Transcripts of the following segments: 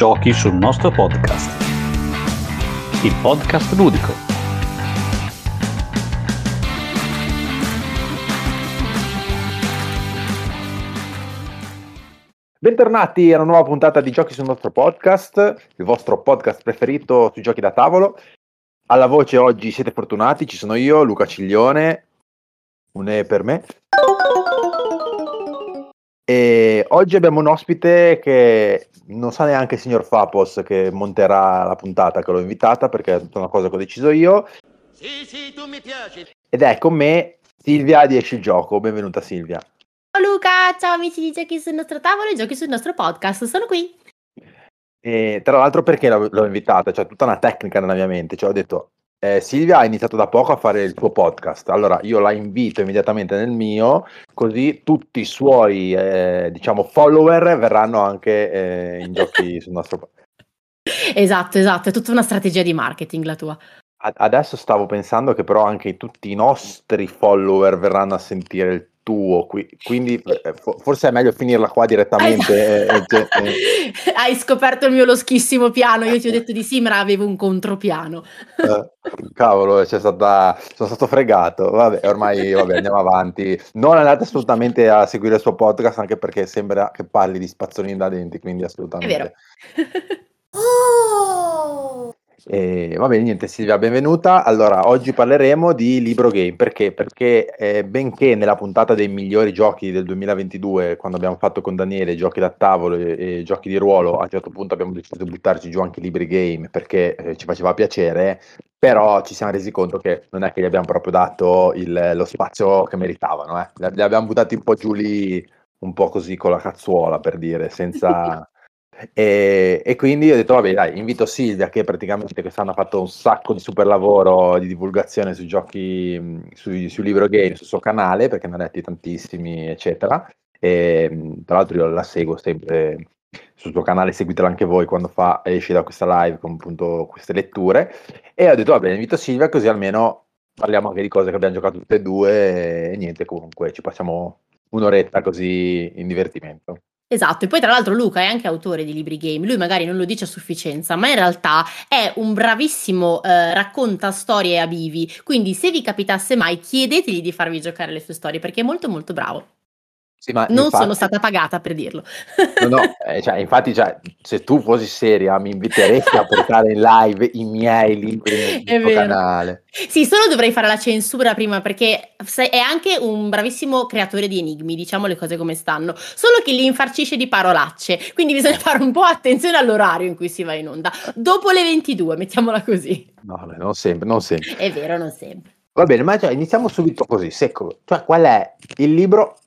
Giochi sul nostro podcast. Il podcast ludico. Bentornati a una nuova puntata di Giochi sul nostro podcast, il vostro podcast preferito sui giochi da tavolo. Alla voce oggi siete fortunati, ci sono io, Luca Ciglione, un E per me. E oggi abbiamo un ospite che non sa neanche il signor Fapos che monterà la puntata che l'ho invitata perché è tutta una cosa che ho deciso io. Sì, sì, tu mi piaci. Ed è con me Silvia di Esci il Gioco. Benvenuta Silvia. Ciao Luca, ciao amici di Giochi sul nostro tavolo e Giochi sul nostro podcast, sono qui. E tra l'altro perché l'ho, l'ho invitata? C'è tutta una tecnica nella mia mente. Cioè ho detto, eh, Silvia ha iniziato da poco a fare il suo podcast, allora io la invito immediatamente nel mio, così tutti i suoi eh, diciamo follower verranno anche eh, in giochi sul nostro podcast. Esatto, esatto, è tutta una strategia di marketing la tua. Adesso stavo pensando che però anche tutti i nostri follower verranno a sentire il tuo, qui, quindi eh, forse è meglio finirla qua direttamente. Eh, eh, eh, Hai scoperto il mio loschissimo piano, io ti ho detto di sì, ma avevo un contropiano. Eh, cavolo, c'è stata, sono stato fregato. Vabbè, ormai vabbè, andiamo avanti. Non andate assolutamente a seguire il suo podcast, anche perché sembra che parli di spazzolini da denti, quindi assolutamente. È vero. E, va bene, niente Silvia, benvenuta. Allora, oggi parleremo di libro game, perché? Perché eh, benché nella puntata dei migliori giochi del 2022, quando abbiamo fatto con Daniele giochi da tavolo e, e giochi di ruolo, a un certo punto abbiamo deciso di buttarci giù anche libri game, perché eh, ci faceva piacere, però ci siamo resi conto che non è che gli abbiamo proprio dato il, lo spazio che meritavano, eh. li abbiamo buttati un po' giù lì, un po' così con la cazzuola, per dire, senza... E, e, quindi ho detto, vabbè, dai, invito Silvia, che praticamente quest'anno ha fatto un sacco di super lavoro di divulgazione sui giochi, sui, sui libro game, sul suo canale, perché ne ha letti tantissimi, eccetera. E, tra l'altro io la seguo sempre sul suo canale, seguitela anche voi quando fa, esce da questa live con appunto queste letture. E ho detto, vabbè, invito Silvia, così almeno parliamo anche di cose che abbiamo giocato tutte e due. E niente, comunque ci passiamo un'oretta così in divertimento. Esatto, e poi tra l'altro Luca è anche autore di libri game, lui magari non lo dice a sufficienza, ma in realtà è un bravissimo eh, racconta storie a vivi, quindi se vi capitasse mai chiedetegli di farvi giocare le sue storie perché è molto molto bravo. Sì, non infatti, sono stata pagata per dirlo. No, no eh, cioè, infatti, cioè, se tu fossi seria, mi inviteresti a portare in live i miei libri nel tuo canale. Sì, solo dovrei fare la censura prima perché è anche un bravissimo creatore di enigmi, diciamo le cose come stanno, solo che li infarcisce di parolacce, quindi bisogna fare un po' attenzione all'orario in cui si va in onda. Dopo le 22, mettiamola così. No, non sempre, non sempre. È vero, non sempre. Va bene, ma cioè, iniziamo subito così, secco. Cioè, qual è il libro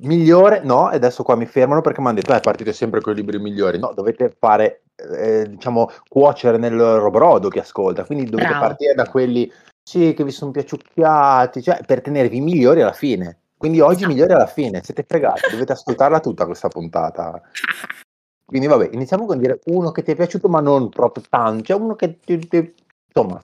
migliore no, e adesso qua mi fermano perché mi hanno detto, eh, partite sempre con i libri migliori. No, dovete fare, eh, diciamo, cuocere nel brodo che ascolta, quindi dovete Bravo. partire da quelli, sì, che vi sono piaciucchiati, cioè, per tenervi migliori alla fine. Quindi oggi esatto. migliori alla fine, siete fregati, dovete ascoltarla tutta questa puntata. Quindi vabbè, iniziamo con dire uno che ti è piaciuto ma non proprio tanto, cioè uno che ti, ti insomma.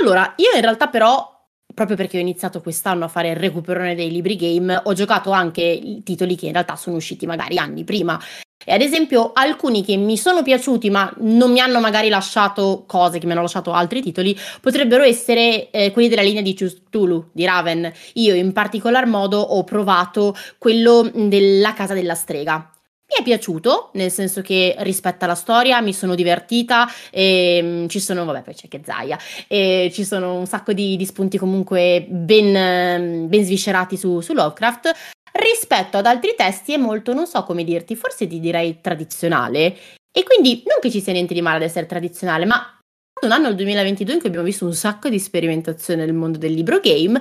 Allora, io in realtà però proprio perché ho iniziato quest'anno a fare il recuperone dei libri game, ho giocato anche titoli che in realtà sono usciti magari anni prima. E ad esempio alcuni che mi sono piaciuti ma non mi hanno magari lasciato cose, che mi hanno lasciato altri titoli, potrebbero essere eh, quelli della linea di Cthulhu, di Raven. Io in particolar modo ho provato quello della casa della strega mi è piaciuto, nel senso che rispetta la storia, mi sono divertita, e, um, ci sono, vabbè, poi c'è che Zaya, e ci sono un sacco di, di spunti comunque ben, ben sviscerati su, su, Lovecraft. Rispetto ad altri testi è molto, non so come dirti, forse ti direi tradizionale. E quindi non che ci sia niente di male ad essere tradizionale, ma un anno, il 2022, in cui abbiamo visto un sacco di sperimentazione nel mondo del libro game,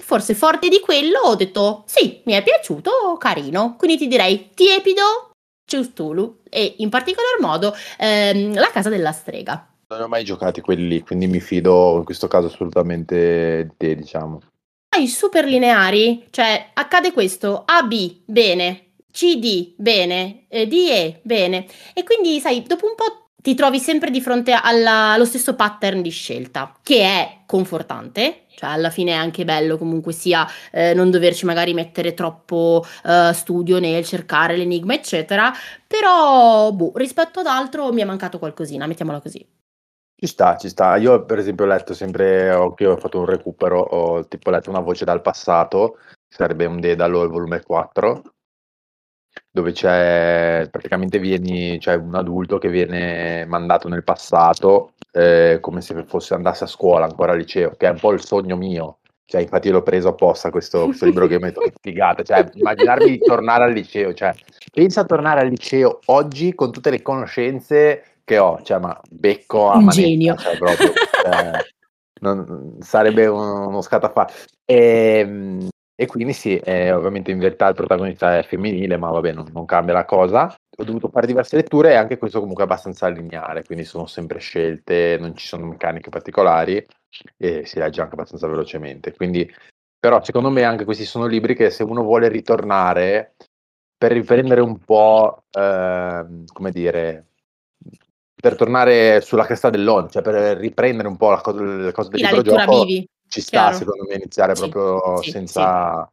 forse forte di quello ho detto sì, mi è piaciuto, carino. Quindi ti direi tiepido, Cthulhu e in particolar modo ehm, la casa della strega. Non ho mai giocati quelli lì, quindi mi fido in questo caso assolutamente di te, diciamo. Ai super lineari, cioè accade questo, AB, bene, CD, bene, eh, DE, bene. E quindi, sai, dopo un po' ti trovi sempre di fronte alla- allo stesso pattern di scelta, che è confortante, cioè alla fine è anche bello comunque sia eh, non doverci magari mettere troppo eh, studio nel cercare l'enigma, eccetera, però boh, rispetto ad altro mi è mancato qualcosina, mettiamola così. Ci sta, ci sta. Io per esempio ho letto sempre, che ho fatto un recupero, ho tipo letto una voce dal passato, sarebbe un Dedalo, il volume 4, dove c'è praticamente vieni, c'è un adulto che viene mandato nel passato eh, come se fosse andasse a scuola, ancora al liceo, che è un po' il sogno mio. Cioè, infatti l'ho preso apposta questo, questo libro che mi metto figata. Cioè, immaginarmi di tornare al liceo. Cioè, pensa a tornare al liceo oggi con tutte le conoscenze che ho. Cioè, ma becco a Un manetta, genio. cioè, proprio, cioè, non- sarebbe uno, uno scatafascio. E, e quindi sì, eh, ovviamente in verità il protagonista è femminile, ma vabbè, non, non cambia la cosa. Ho dovuto fare diverse letture e anche questo comunque è abbastanza lineare, quindi sono sempre scelte, non ci sono meccaniche particolari e si legge anche abbastanza velocemente. Quindi, però secondo me anche questi sono libri che se uno vuole ritornare per riprendere un po', ehm, come dire, per tornare sulla cresta dell'onda, cioè per riprendere un po' la cosa, le cose del Sì, la libro lettura gioco, vivi, ci sta chiaro. secondo me iniziare Sì, proprio sì, senza...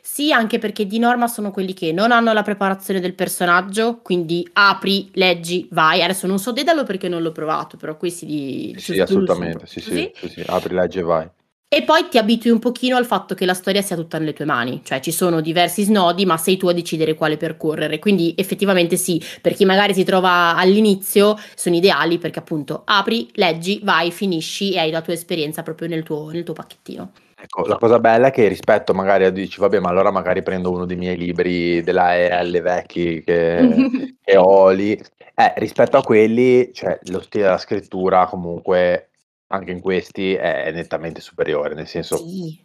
Sì, anche perché di norma sono quelli che non hanno la preparazione del personaggio, quindi apri, leggi, vai. Adesso non so Dedalo perché non l'ho provato, però questi di... Sì, assolutamente, sì, sì, sì, sì, apri, leggi e vai. E poi ti abitui un pochino al fatto che la storia sia tutta nelle tue mani, cioè ci sono diversi snodi, ma sei tu a decidere quale percorrere. Quindi effettivamente sì, per chi magari si trova all'inizio sono ideali perché appunto apri, leggi, vai, finisci e hai la tua esperienza proprio nel tuo, nel tuo pacchettino. Ecco, la cosa bella è che rispetto magari a dici, vabbè, ma allora magari prendo uno dei miei libri della EL vecchi che, che ho lì. Eh, rispetto a quelli, cioè, lo stile della scrittura comunque anche in questi è nettamente superiore, nel senso... Sì,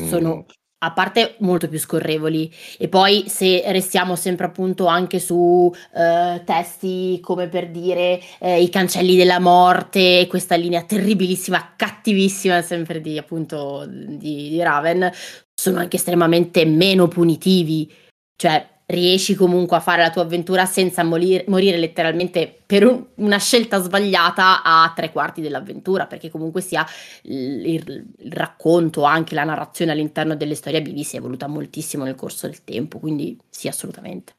mm, sono a parte molto più scorrevoli. E poi se restiamo sempre appunto anche su eh, testi come per dire eh, i cancelli della morte, questa linea terribilissima, cattivissima sempre di appunto di, di Raven, sono anche estremamente meno punitivi, cioè riesci comunque a fare la tua avventura senza morire, morire letteralmente per un- una scelta sbagliata a tre quarti dell'avventura, perché comunque sia il, il- il racconto, anche la narrazione all'interno delle storie Bibi si è evoluta moltissimo nel corso del tempo, quindi sì, assolutamente.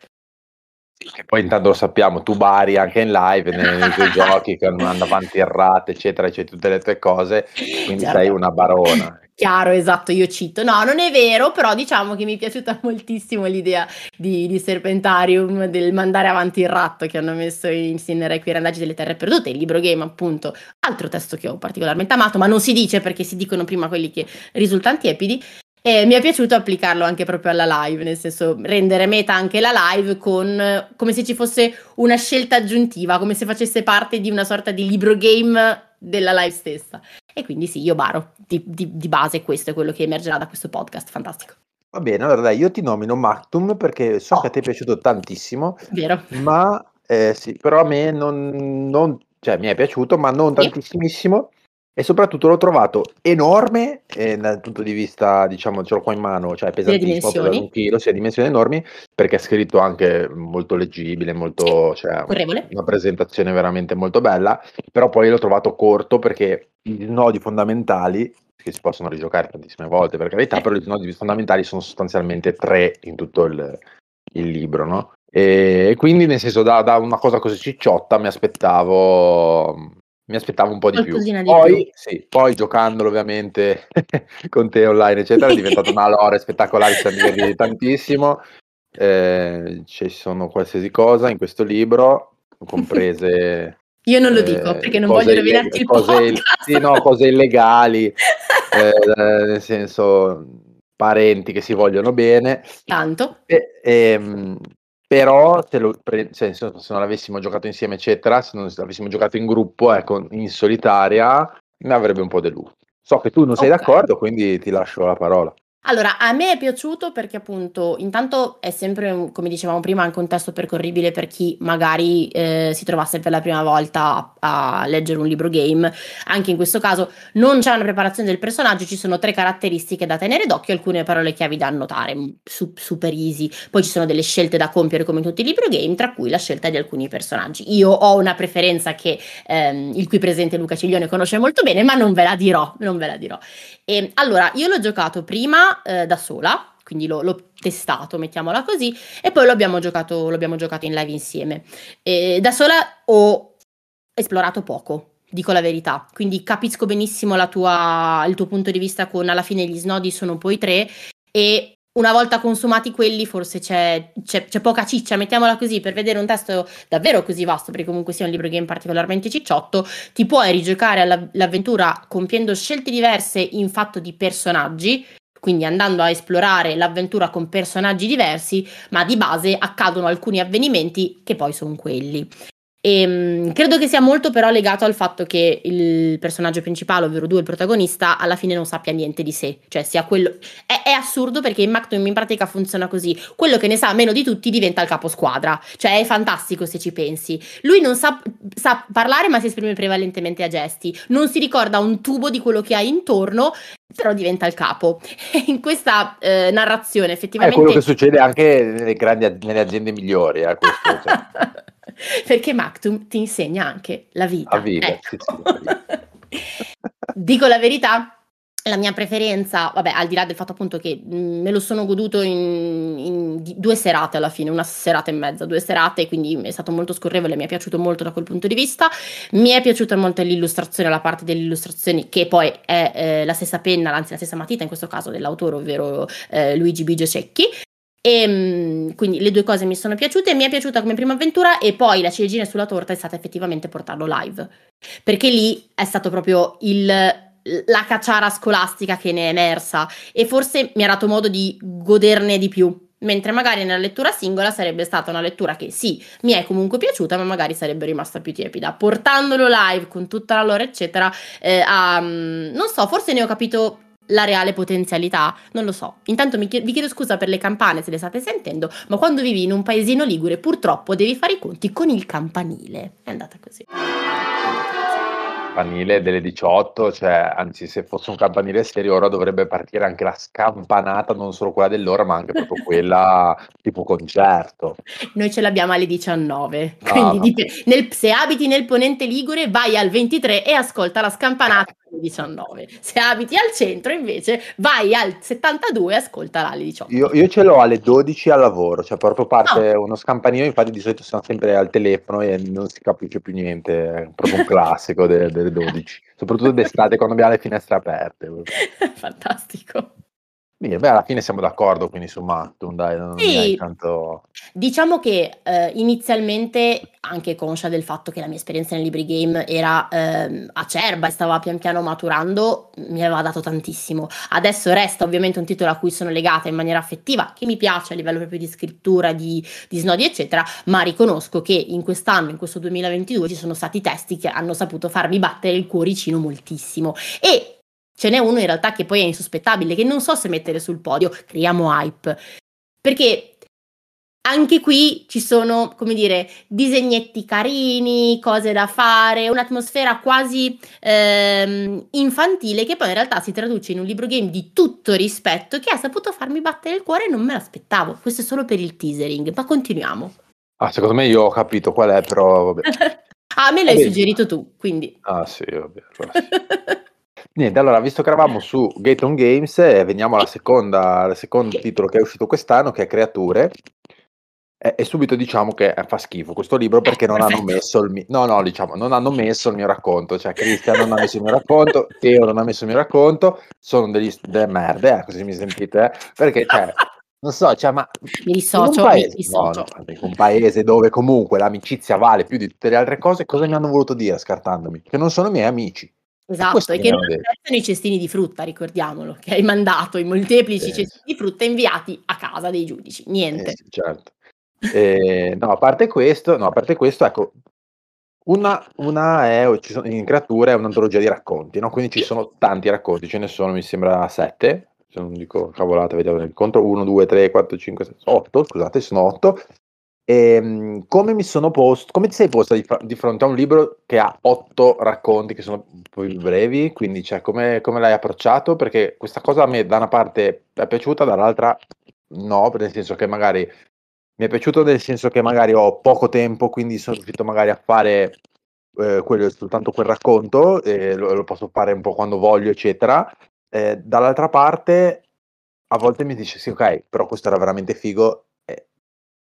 Che poi intanto lo sappiamo, tu bari anche in live nei, tuoi giochi che andano avanti errate, eccetera, c'è tutte le tue cose, quindi Certo. sei una barona. Chiaro, esatto, io cito. No, non è vero, però diciamo che mi è piaciuta moltissimo l'idea di, di Serpentarium, del mandare avanti il ratto che hanno messo in Sinner qui Randaggi delle Terre Perdute, il libro game appunto, altro testo che ho particolarmente amato, ma non si dice perché si dicono prima quelli che risultano tiepidi. E mi è piaciuto applicarlo anche proprio alla live, nel senso rendere meta anche la live con come se ci fosse una scelta aggiuntiva, come se facesse parte di una sorta di libro game della live stessa. E quindi sì, io baro, di, di- di base questo è quello che emergerà da questo podcast, fantastico, Va bene, allora dai, io ti nomino Mactum perché so che a te è piaciuto tantissimo, vero? ma eh, sì, però a me non, non- cioè mi è piaciuto, ma non Sì. E soprattutto l'ho trovato enorme eh, dal punto di vista, diciamo, ce l'ho qua in mano, cioè pesantissimo, pesa dimensioni. un chilo, sì, ha dimensioni enormi, perché è scritto anche molto leggibile, molto, cioè, Correvole. una presentazione veramente molto bella, però poi l'ho trovato corto perché i snodi fondamentali, che si possono rigiocare tantissime volte per carità, Eh. però i snodi fondamentali sono sostanzialmente tre in tutto il, il libro, no? E quindi nel senso da, da una cosa così cicciotta mi aspettavo mi aspettavo un po' di più. Di Poi, più. sì, poi giocandolo ovviamente con te online, eccetera, è diventata una lore spettacolare, ci siamo tantissimo. Eh, ci sono qualsiasi cosa in questo libro, comprese Io non lo eh, dico perché non voglio rovinarti il cose, podcast. sì, no, cose illegali, eh, nel senso parenti che si vogliono bene. Tanto. E- ehm, però se, lo senso, se non l'avessimo giocato insieme, eccetera, se non l'avessimo giocato in gruppo, ecco, in solitaria, mi avrebbe un po' deluso. So che tu non sei Ok. d'accordo, quindi ti lascio la parola. Allora, a me è piaciuto perché appunto, intanto è sempre, un- come dicevamo prima, un contesto percorribile per chi magari eh, si trovasse per la prima volta a, a leggere un libro game. Anche in questo caso non c'è una preparazione del personaggio, ci sono tre caratteristiche da tenere d'occhio, alcune parole chiavi da annotare, mm, su- super easy. Poi ci sono delle scelte da compiere come in tutti i libro game, tra cui la scelta di alcuni personaggi. Io ho una preferenza che ehm, il qui presente Luca Ciglione conosce molto bene, ma non ve la dirò, non ve la dirò. E, allora, io l'ho giocato prima eh, da sola, quindi l'ho, l'ho testato, mettiamola così, e poi lo abbiamo giocato, lo abbiamo giocato in live insieme. E da sola ho esplorato poco, dico la verità, quindi capisco benissimo tua, il tuo punto di vista con alla fine gli snodi sono poi tre e una volta consumati quelli forse c'è, c'è, c'è, poca ciccia, mettiamola così, per vedere un testo davvero così vasto, perché comunque sia un libro game particolarmente cicciotto, ti puoi rigiocare all'avventura compiendo scelte diverse in fatto di personaggi, quindi andando a esplorare l'avventura con personaggi diversi, ma di base accadono alcuni avvenimenti che poi sono quelli. E um, credo che sia molto però legato al fatto che il personaggio principale, ovvero due il protagonista, alla fine non sappia niente di sé. Cioè, sia quello. È, è assurdo perché in Mactum in pratica funziona così. Quello che ne sa meno di tutti diventa il caposquadra. Cioè, è fantastico se ci pensi. Lui non sa, sa parlare, ma si esprime prevalentemente a gesti. Non si ricorda un tubo di quello che ha intorno, però diventa il capo. In questa eh, narrazione, effettivamente. È quello che succede anche nelle grandi nelle aziende migliori. Eh, questo, cioè. Perché Mactum ti insegna anche la vita. A vivere, ecco. sì, sì. Dico la verità, la mia preferenza, vabbè, al di là del fatto appunto che mh, me lo sono goduto in, in, due serate alla fine, una serata e mezza, due serate, quindi è stato molto scorrevole, mi è piaciuto molto da quel punto di vista. Mi è piaciuta molto l'illustrazione, la parte delle illustrazioni, che poi è eh, la stessa penna, anzi la stessa matita in questo caso dell'autore, ovvero eh, Luigi Bigio Cecchi. E mm, quindi le due cose mi sono piaciute. Mi è piaciuta come prima avventura e poi la ciliegina sulla torta è stata effettivamente portarlo live. Perché lì è stato proprio il, la cacciara scolastica che ne è emersa e forse mi ha dato modo di goderne di più. Mentre magari nella lettura singola sarebbe stata una lettura che sì, mi è comunque piaciuta, ma magari sarebbe rimasta più tiepida. Portandolo live con tutta la loro, eccetera, eh, a, mm, non so, forse ne ho capito la reale potenzialità? Non lo so. Intanto chied- vi chiedo scusa per le campane se le state sentendo, ma quando vivi in un paesino ligure purtroppo devi fare i conti con il campanile. È andata così campanile delle 18, cioè, anzi se fosse un campanile serio ora dovrebbe partire anche la scampanata, non solo quella dell'ora, ma anche proprio quella tipo concerto. Noi ce l'abbiamo alle 19, ah, quindi no. dip- nel, se abiti nel Ponente Ligure vai al 23 e ascolta la scampanata 19. Se abiti al centro invece vai al 72 e ascolta alle 18. Io, io, ce l'ho alle 12 al lavoro, cioè proprio parte no. uno scampanino, infatti di solito sono sempre al telefono e non si capisce più niente, è proprio un classico delle, delle 12, soprattutto d'estate quando abbiamo le finestre aperte. Fantastico. Beh, alla fine siamo d'accordo quindi su Mattum, dai, non sì, tanto... Diciamo che eh, inizialmente, anche conscia del fatto che la mia esperienza nei libri game era eh, acerba e stava pian piano maturando, mi aveva dato tantissimo. Adesso resta ovviamente un titolo a cui sono legata in maniera affettiva, che mi piace a livello proprio di scrittura, di, di snodi, eccetera, ma riconosco che in quest'anno, in questo 2022, ci sono stati testi che hanno saputo farmi battere il cuoricino moltissimo. E Ce n'è uno in realtà che poi è insospettabile, che non so se mettere sul podio, creiamo hype. Perché anche qui ci sono, come dire, disegnetti carini, cose da fare, un'atmosfera quasi ehm, infantile che poi in realtà si traduce in un libro game di tutto rispetto che ha saputo farmi battere il cuore e non me l'aspettavo. Questo è solo per il teasering, ma continuiamo. Ah, secondo me io ho capito qual è, però vabbè. ah, me l'hai vabbè. suggerito tu, quindi. Ah, sì, vabbè. Niente, allora, visto che eravamo su Gaton Games, eh, veniamo alla seconda, al secondo titolo che è uscito quest'anno, che è Creature. E, e subito diciamo che fa schifo questo libro perché non hanno messo il mio, no, no, diciamo, non hanno messo il mio racconto. Cioè, Cristian non ha messo il mio racconto, Teo non ha messo il mio racconto, sono degli, delle merde, eh, così mi sentite, eh? perché cioè, non so, cioè, ma mi dissocio, paese, mi dissocio. No, no, un paese dove comunque l'amicizia vale più di tutte le altre cose, cosa mi hanno voluto dire scartandomi? Che non sono miei amici. Esatto, e che non apprezzano i cestini di frutta, ricordiamolo, che hai mandato i molteplici eh. cestini di frutta inviati a casa dei giudici. Niente. Eh, certo. Eh, no, a parte questo, no, a parte questo, ecco, una, una è, ci sono, in creatura è un'antologia di racconti, no? quindi ci sono tanti racconti, ce ne sono, mi sembra, sette, se non dico cavolate, vediamo nel conto 1, 2, 3, 4, 5, 6, 8, scusate, sono 8. E, ehm, come mi sono posto, come ti sei posta di, di, fronte a un libro che ha 8 racconti che sono un po' più brevi, quindi cioè, come, come l'hai approcciato? Perché questa cosa a me da una parte è piaciuta, dall'altra no, nel senso che magari mi è piaciuto nel senso che magari ho poco tempo, quindi sono riuscito magari a fare eh, quello, soltanto quel racconto, eh, lo, lo, posso fare un po' quando voglio, eccetera. Eh, dall'altra parte, a volte mi dice sì, ok, però questo era veramente figo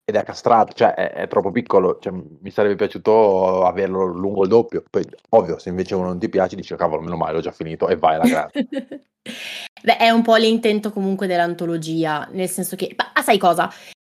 ed è castrato, cioè è, è troppo piccolo, cioè, mi sarebbe piaciuto averlo lungo il doppio. Poi, ovvio, se invece uno non ti piace, dici cavolo, meno male, l'ho già finito e vai alla grande. Beh, è un po' l'intento comunque dell'antologia, nel senso che, ma sai cosa?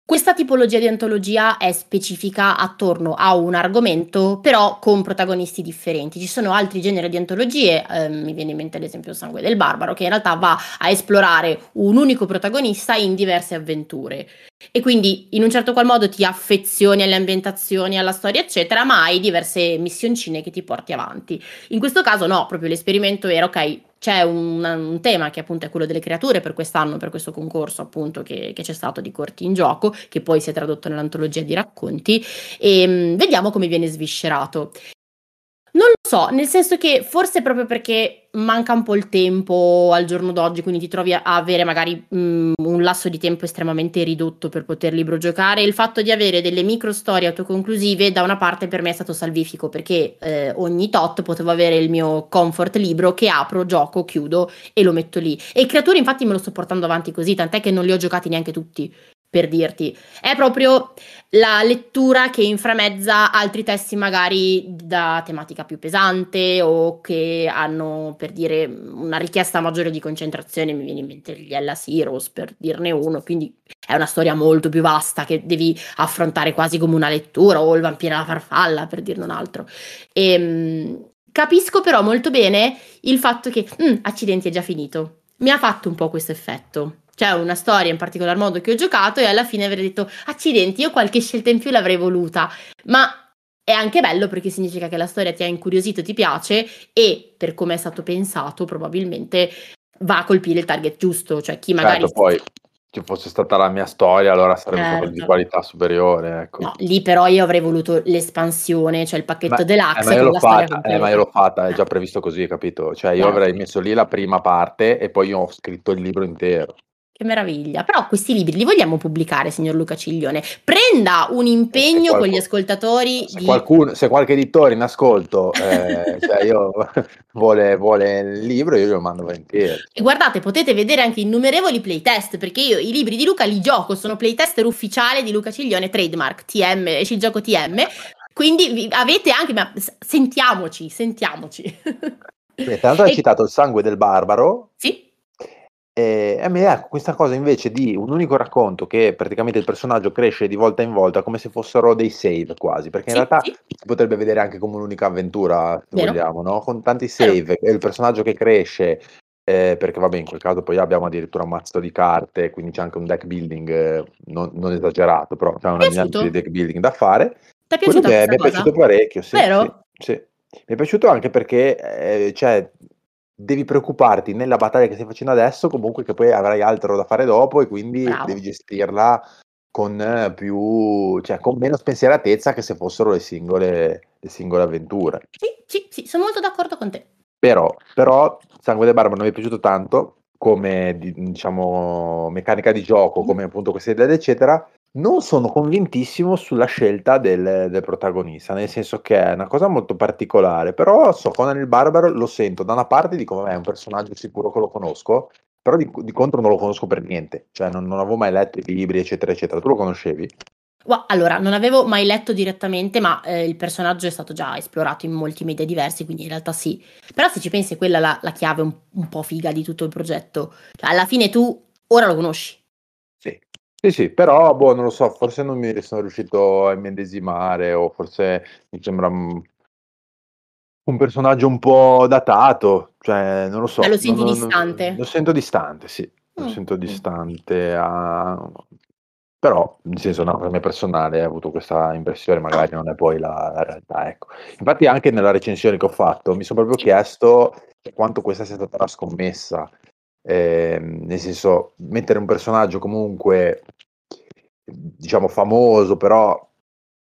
Questa tipologia di antologia è specifica attorno a un argomento, però con protagonisti differenti. Ci sono altri generi di antologie, eh, mi viene in mente l'esempio Sangue del Barbaro, che in realtà va a esplorare un unico protagonista in diverse avventure. E quindi in un certo qual modo ti affezioni alle ambientazioni, alla storia, eccetera, ma hai diverse missioncine che ti porti avanti. In questo caso no, proprio l'esperimento era ok, c'è un, un, tema che appunto è quello delle creature per quest'anno, per questo concorso appunto che, che c'è stato di Corti in Gioco, che poi si è tradotto nell'antologia di racconti, e mh, mm, vediamo come viene sviscerato. Non lo so, nel senso che forse proprio perché manca un po' il tempo al giorno d'oggi, quindi ti trovi a avere magari mh, un lasso di tempo estremamente ridotto per poter libro giocare, il fatto di avere delle micro storie autoconclusive da una parte per me è stato salvifico perché eh, ogni tot potevo avere il mio comfort libro che apro, gioco, chiudo e lo metto lì. E creature infatti me lo sto portando avanti così, tant'è che non li ho giocati neanche tutti per dirti. È proprio la lettura che inframezza altri testi magari da tematica più pesante o che hanno, per dire, una richiesta maggiore di concentrazione. Mi viene in mente gli Hellas Heroes, per dirne uno. Quindi è una storia molto più vasta che devi affrontare quasi come una lettura o il vampiro alla farfalla, per dirne un altro. E, ehm, capisco però molto bene il fatto che, mm, accidenti, è già finito. Mi ha fatto un po' questo effetto c'è una storia in particolar modo che ho giocato e alla fine avrei detto accidenti, io qualche scelta in più l'avrei voluta, ma è anche bello perché significa che la storia ti ha incuriosito, ti piace e per come è stato pensato probabilmente va a colpire il target giusto, cioè chi magari... Certo, poi se fosse stata la mia storia allora sarebbe certo. di qualità superiore. Ecco. No, lì però io avrei voluto l'espansione, cioè il pacchetto ma, deluxe. Eh, ma, io l'ho fatta, eh, ma io l'ho fatta, è già previsto così, capito? Cioè io certo. avrei messo lì la prima parte e poi io ho scritto il libro intero. Che meraviglia. Però questi libri li vogliamo pubblicare, signor Luca Ciglione. Prenda un impegno qualcuno, con gli ascoltatori. Se, di... qualcuno, se qualche editore in ascolto eh, cioè io, vuole, vuole, il libro, io lo mando volentieri. E guardate, potete vedere anche innumerevoli playtest, perché io i libri di Luca li gioco, sono playtester ufficiale di Luca Ciglione, trademark, TM, esce il gioco TM. Quindi avete anche, ma sentiamoci, sentiamoci. Beh, tanto hai citato il sangue del barbaro. Sì e a me ecco, questa cosa invece di un unico racconto che praticamente il personaggio cresce di volta in volta come se fossero dei save quasi, perché in sì, realtà sì. si potrebbe vedere anche come un'unica avventura, se Vero. vogliamo, no? con tanti save, e il personaggio che cresce, eh, perché vabbè in quel caso poi abbiamo addirittura un mazzo di carte, quindi c'è anche un deck building eh, non, non, esagerato, però c'è una di deck building da fare. Ti è piaciuto? Che mi è piaciuto parecchio, sì, Vero? Sì, sì. Mi è piaciuto anche perché eh, cioè, devi preoccuparti nella battaglia che stai facendo adesso, comunque che poi avrai altro da fare dopo e quindi Bravo. devi gestirla con più, cioè con meno spensieratezza che se fossero le singole, le singole avventure. Sì, sì, sì, sono molto d'accordo con te. Però, però Sangue del Barbaro non mi è piaciuto tanto come diciamo meccanica di gioco, come appunto queste idee eccetera, non sono convintissimo sulla scelta del, del, protagonista, nel senso che è una cosa molto particolare, però so Conan il Barbaro lo sento, da una parte dico vabbè è un personaggio sicuro che lo conosco, però di, di contro non lo conosco per niente, cioè non, non, avevo mai letto i libri eccetera eccetera, tu lo conoscevi? Allora, non avevo mai letto direttamente, ma eh, il personaggio è stato già esplorato in molti media diversi, quindi in realtà sì. Però se ci pensi, quella è la, la chiave un, un po' figa di tutto il progetto. Cioè, alla fine tu ora lo conosci, sì, sì, però boh, non lo so, forse non mi sono riuscito a immedesimare o forse mi sembra un, un personaggio un po' datato, cioè non lo so. Ma lo senti non, distante? Non, lo sento distante, sì, lo mm. sento distante, a... però nel senso no, per me personale ho avuto questa impressione, magari non è poi la, la realtà, ecco. Infatti anche nella recensione che ho fatto mi sono proprio chiesto quanto questa sia stata una scommessa eh, nel senso mettere un personaggio comunque diciamo famoso, però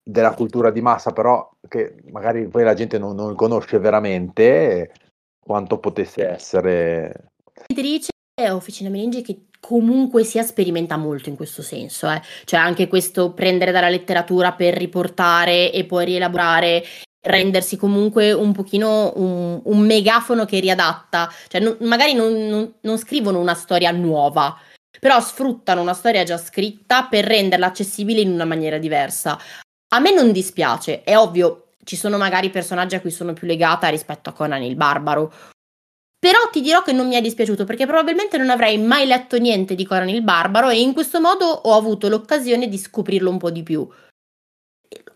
della cultura di massa, però che magari poi la gente non, non conosce veramente quanto potesse essere. Editrice Officina Meningi che comunque sia sperimenta molto in questo senso, eh. cioè anche questo prendere dalla letteratura per riportare e poi rielaborare rendersi comunque un pochino un, un megafono che riadatta, cioè non, magari non, non, non, scrivono una storia nuova, però sfruttano una storia già scritta per renderla accessibile in una maniera diversa. A me non dispiace, è ovvio, ci sono magari personaggi a cui sono più legata rispetto a Conan il Barbaro, però ti dirò che non mi è dispiaciuto perché probabilmente non avrei mai letto niente di Conan il Barbaro e in questo modo ho avuto l'occasione di scoprirlo un po' di più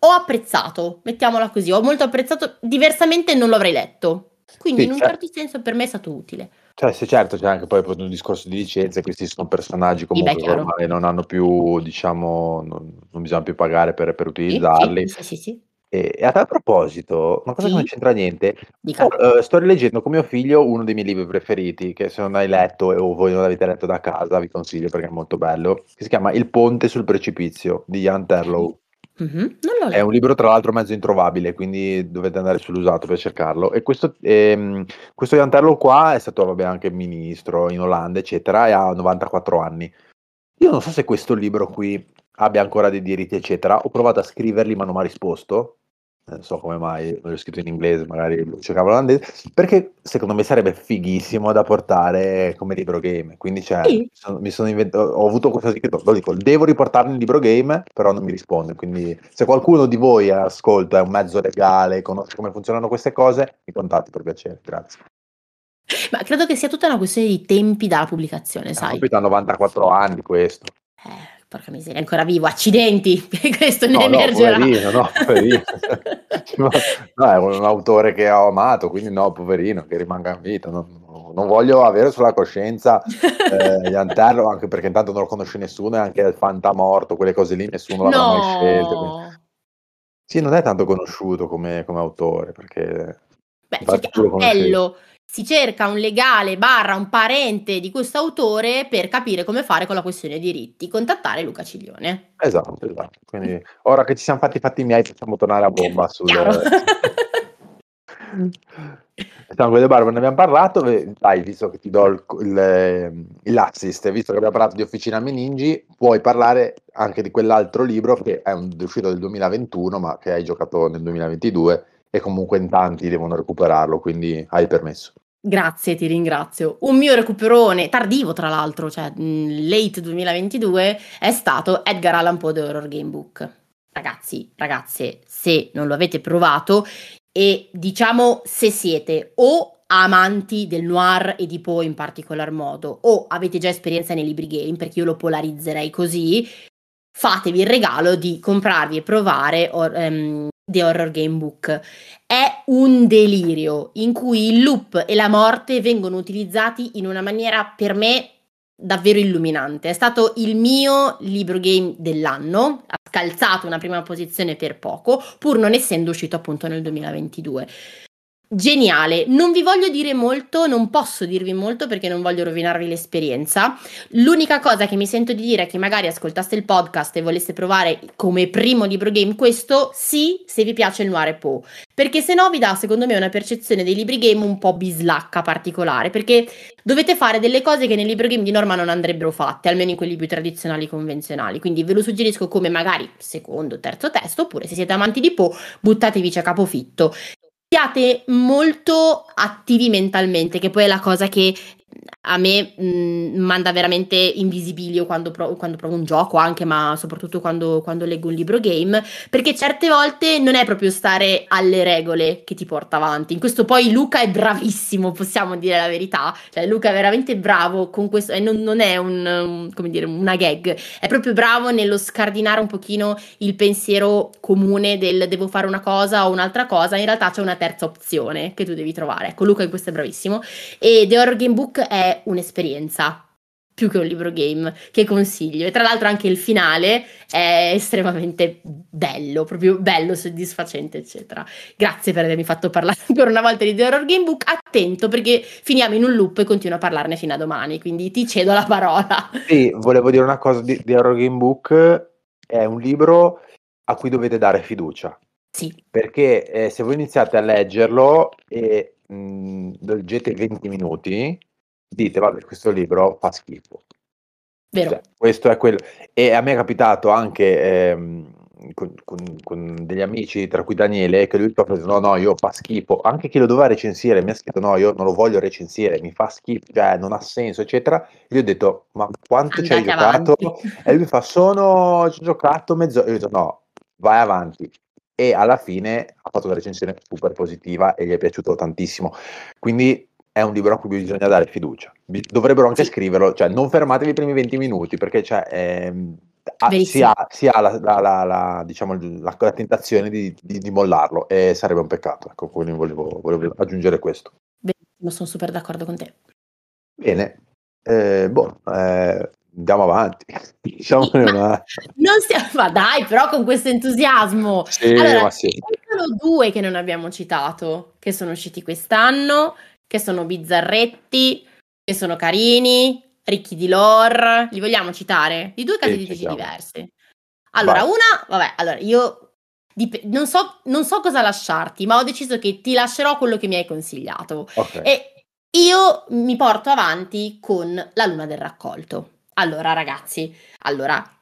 ho apprezzato, mettiamola così, ho molto apprezzato, diversamente non lo avrei letto. Quindi sì, in un certo. certo senso per me è stato utile. Cioè, sì, certo, c'è anche poi un discorso di licenza, questi sono personaggi comunque sì, ormai non hanno più, diciamo, non, non bisogna più pagare per, per utilizzarli. Sì, sì, sì. E, e, a tal proposito, una cosa che non c'entra niente, sto, uh, sto, rileggendo con mio figlio uno dei miei libri preferiti, che se non hai letto o voi non l'avete letto da casa, vi consiglio perché è molto bello, che si chiama Il ponte sul precipizio di Jan Terlow. Mh-mh. È un libro tra l'altro mezzo introvabile, quindi dovete andare sull'usato per cercarlo. E questo, ehm, questo Jantello qua è stato vabbè, anche ministro in Olanda, eccetera, e ha 94 anni. Io non so se questo libro qui abbia ancora dei diritti, eccetera. Ho provato a scriverli, ma non mi ha risposto non so come mai, l'ho scritto in inglese, magari lo cercavo olandese, perché secondo me sarebbe fighissimo da portare come libro game. Quindi cioè, sì. sono, mi sono inventato, ho avuto questo scritto, lo dico, devo riportarlo in libro game, però non mi risponde. Quindi se qualcuno di voi ascolta, è un mezzo legale, conosce come funzionano queste cose, mi contatti per piacere, grazie. Ma credo che sia tutta una questione di tempi dalla pubblicazione, sai? Ho capito, a 94 anni questo. Eh porca miseria, è ancora vivo, accidenti, questo no, ne emergerà. No, poverino, no, poverino. no, è un autore che ho amato, quindi no, poverino, che rimanga in vita. Non, non voglio avere sulla coscienza eh, Anterlo, anche perché intanto non lo conosce nessuno, e anche il fantamorto, quelle cose lì, nessuno l'avrà no. mai scelto. Quindi... Sì, non è tanto conosciuto come, come autore, perché... Beh, c'è Cappello, si cerca un legale barra un parente di questo autore per capire come fare con la questione diritti, contattare Luca Ciglione. Esatto, esatto. Quindi ora che ci siamo fatti i fatti miei possiamo tornare a bomba sul... Stiamo con le barbe, ne abbiamo parlato, dai, visto che ti do il, il, l'assist, visto che abbiamo parlato di Officina Meningi, puoi parlare anche di quell'altro libro che è un, uscito del 2021, ma che hai giocato nel 2022 e comunque in tanti devono recuperarlo, quindi hai permesso. Grazie, ti ringrazio. Un mio recuperone tardivo, tra l'altro, cioè late 2022, è stato Edgar Allan Poe The Horror Game Book. Ragazzi, ragazze, se non lo avete provato e diciamo se siete o amanti del noir e di Poe in particolar modo o avete già esperienza nei libri game, perché io lo polarizzerei così, fatevi il regalo di comprarvi e provare or, um, The Horror Game Book. È un delirio in cui il loop e la morte vengono utilizzati in una maniera per me davvero illuminante. È stato il mio libro game dell'anno, ha scalzato una prima posizione per poco, pur non essendo uscito appunto nel 2022. Geniale, non vi voglio dire molto, non posso dirvi molto perché non voglio rovinarvi l'esperienza. L'unica cosa che mi sento di dire è che magari ascoltaste il podcast e voleste provare come primo libro game questo, sì, se vi piace il Noir Poe. Perché se no vi dà secondo me una percezione dei libri game un po' bislacca particolare, perché dovete fare delle cose che nei libri game di norma non andrebbero fatte, almeno in quelli più tradizionali convenzionali. Quindi ve lo suggerisco come magari secondo, terzo testo, oppure se siete amanti di Poe, buttatevi a capofitto siate molto attivi mentalmente, che poi è la cosa che a me mh, mm, manda veramente in visibilio quando, pro- quando, provo un gioco, anche ma soprattutto quando, quando, leggo un libro game, perché certe volte non è proprio stare alle regole che ti porta avanti. In questo poi Luca è bravissimo, possiamo dire la verità, cioè Luca è veramente bravo con questo e non, non è un, un, come dire, una gag, è proprio bravo nello scardinare un pochino il pensiero comune del devo fare una cosa o un'altra cosa, in realtà c'è una terza opzione che tu devi trovare. Ecco, Luca in questo è bravissimo e The Horror Game Book è un'esperienza. più che un libro game che consiglio e tra l'altro anche il finale è estremamente bello, proprio bello, soddisfacente eccetera. Grazie per avermi fatto parlare ancora una volta di The Horror Game Book, attento perché finiamo in un loop e continuo a parlarne fino a domani, quindi ti cedo la parola. Sì, volevo dire una cosa di, di Horror Game Book, è un libro a cui dovete dare fiducia. Sì. Perché eh, se voi iniziate a leggerlo e mh, leggete 20 minuti, dite, vabbè, questo libro fa schifo. Vero. Cioè, questo è quello. E a me è capitato anche ehm, con, con, con, degli amici, tra cui Daniele, che lui proprio no, no, io fa schifo. Anche chi lo doveva recensire mi ha scritto, no, io non lo voglio recensire, mi fa schifo, cioè non ha senso, eccetera. E io ho detto, ma quanto ci hai giocato? E lui fa, sono, ci ho giocato mezz'ora. Io ho detto, no, vai avanti. E alla fine ha fatto una recensione super positiva e gli è piaciuto tantissimo. Quindi è un libro a cui bisogna dare fiducia. Dovrebbero anche scriverlo, cioè non fermatevi i primi 20 minuti perché cioè, ehm, ha- si ha, si ha la, la- la- diciamo, la- tentazione di, di- di mollarlo e sarebbe un peccato. Ecco, quindi volevo, volevo aggiungere questo. Benissimo, sono super d'accordo con te. Bene, eh, boh, eh, andiamo avanti. Diciamone una... Non stiamo, ma dai, però con questo entusiasmo. Sì, Allora, ma sì. Mancano due che non abbiamo citato, che sono usciti quest'anno, che sono bizzarretti, che sono carini, ricchi di lore. Li vogliamo citare? Di due casi di citiamo. diversi. Allora, Vai. una, vabbè, allora io dip- non, so, non so cosa lasciarti, ma ho deciso che ti lascerò quello che mi hai consigliato. Ok. E io mi porto avanti con la luna del raccolto. Allora, ragazzi, allora,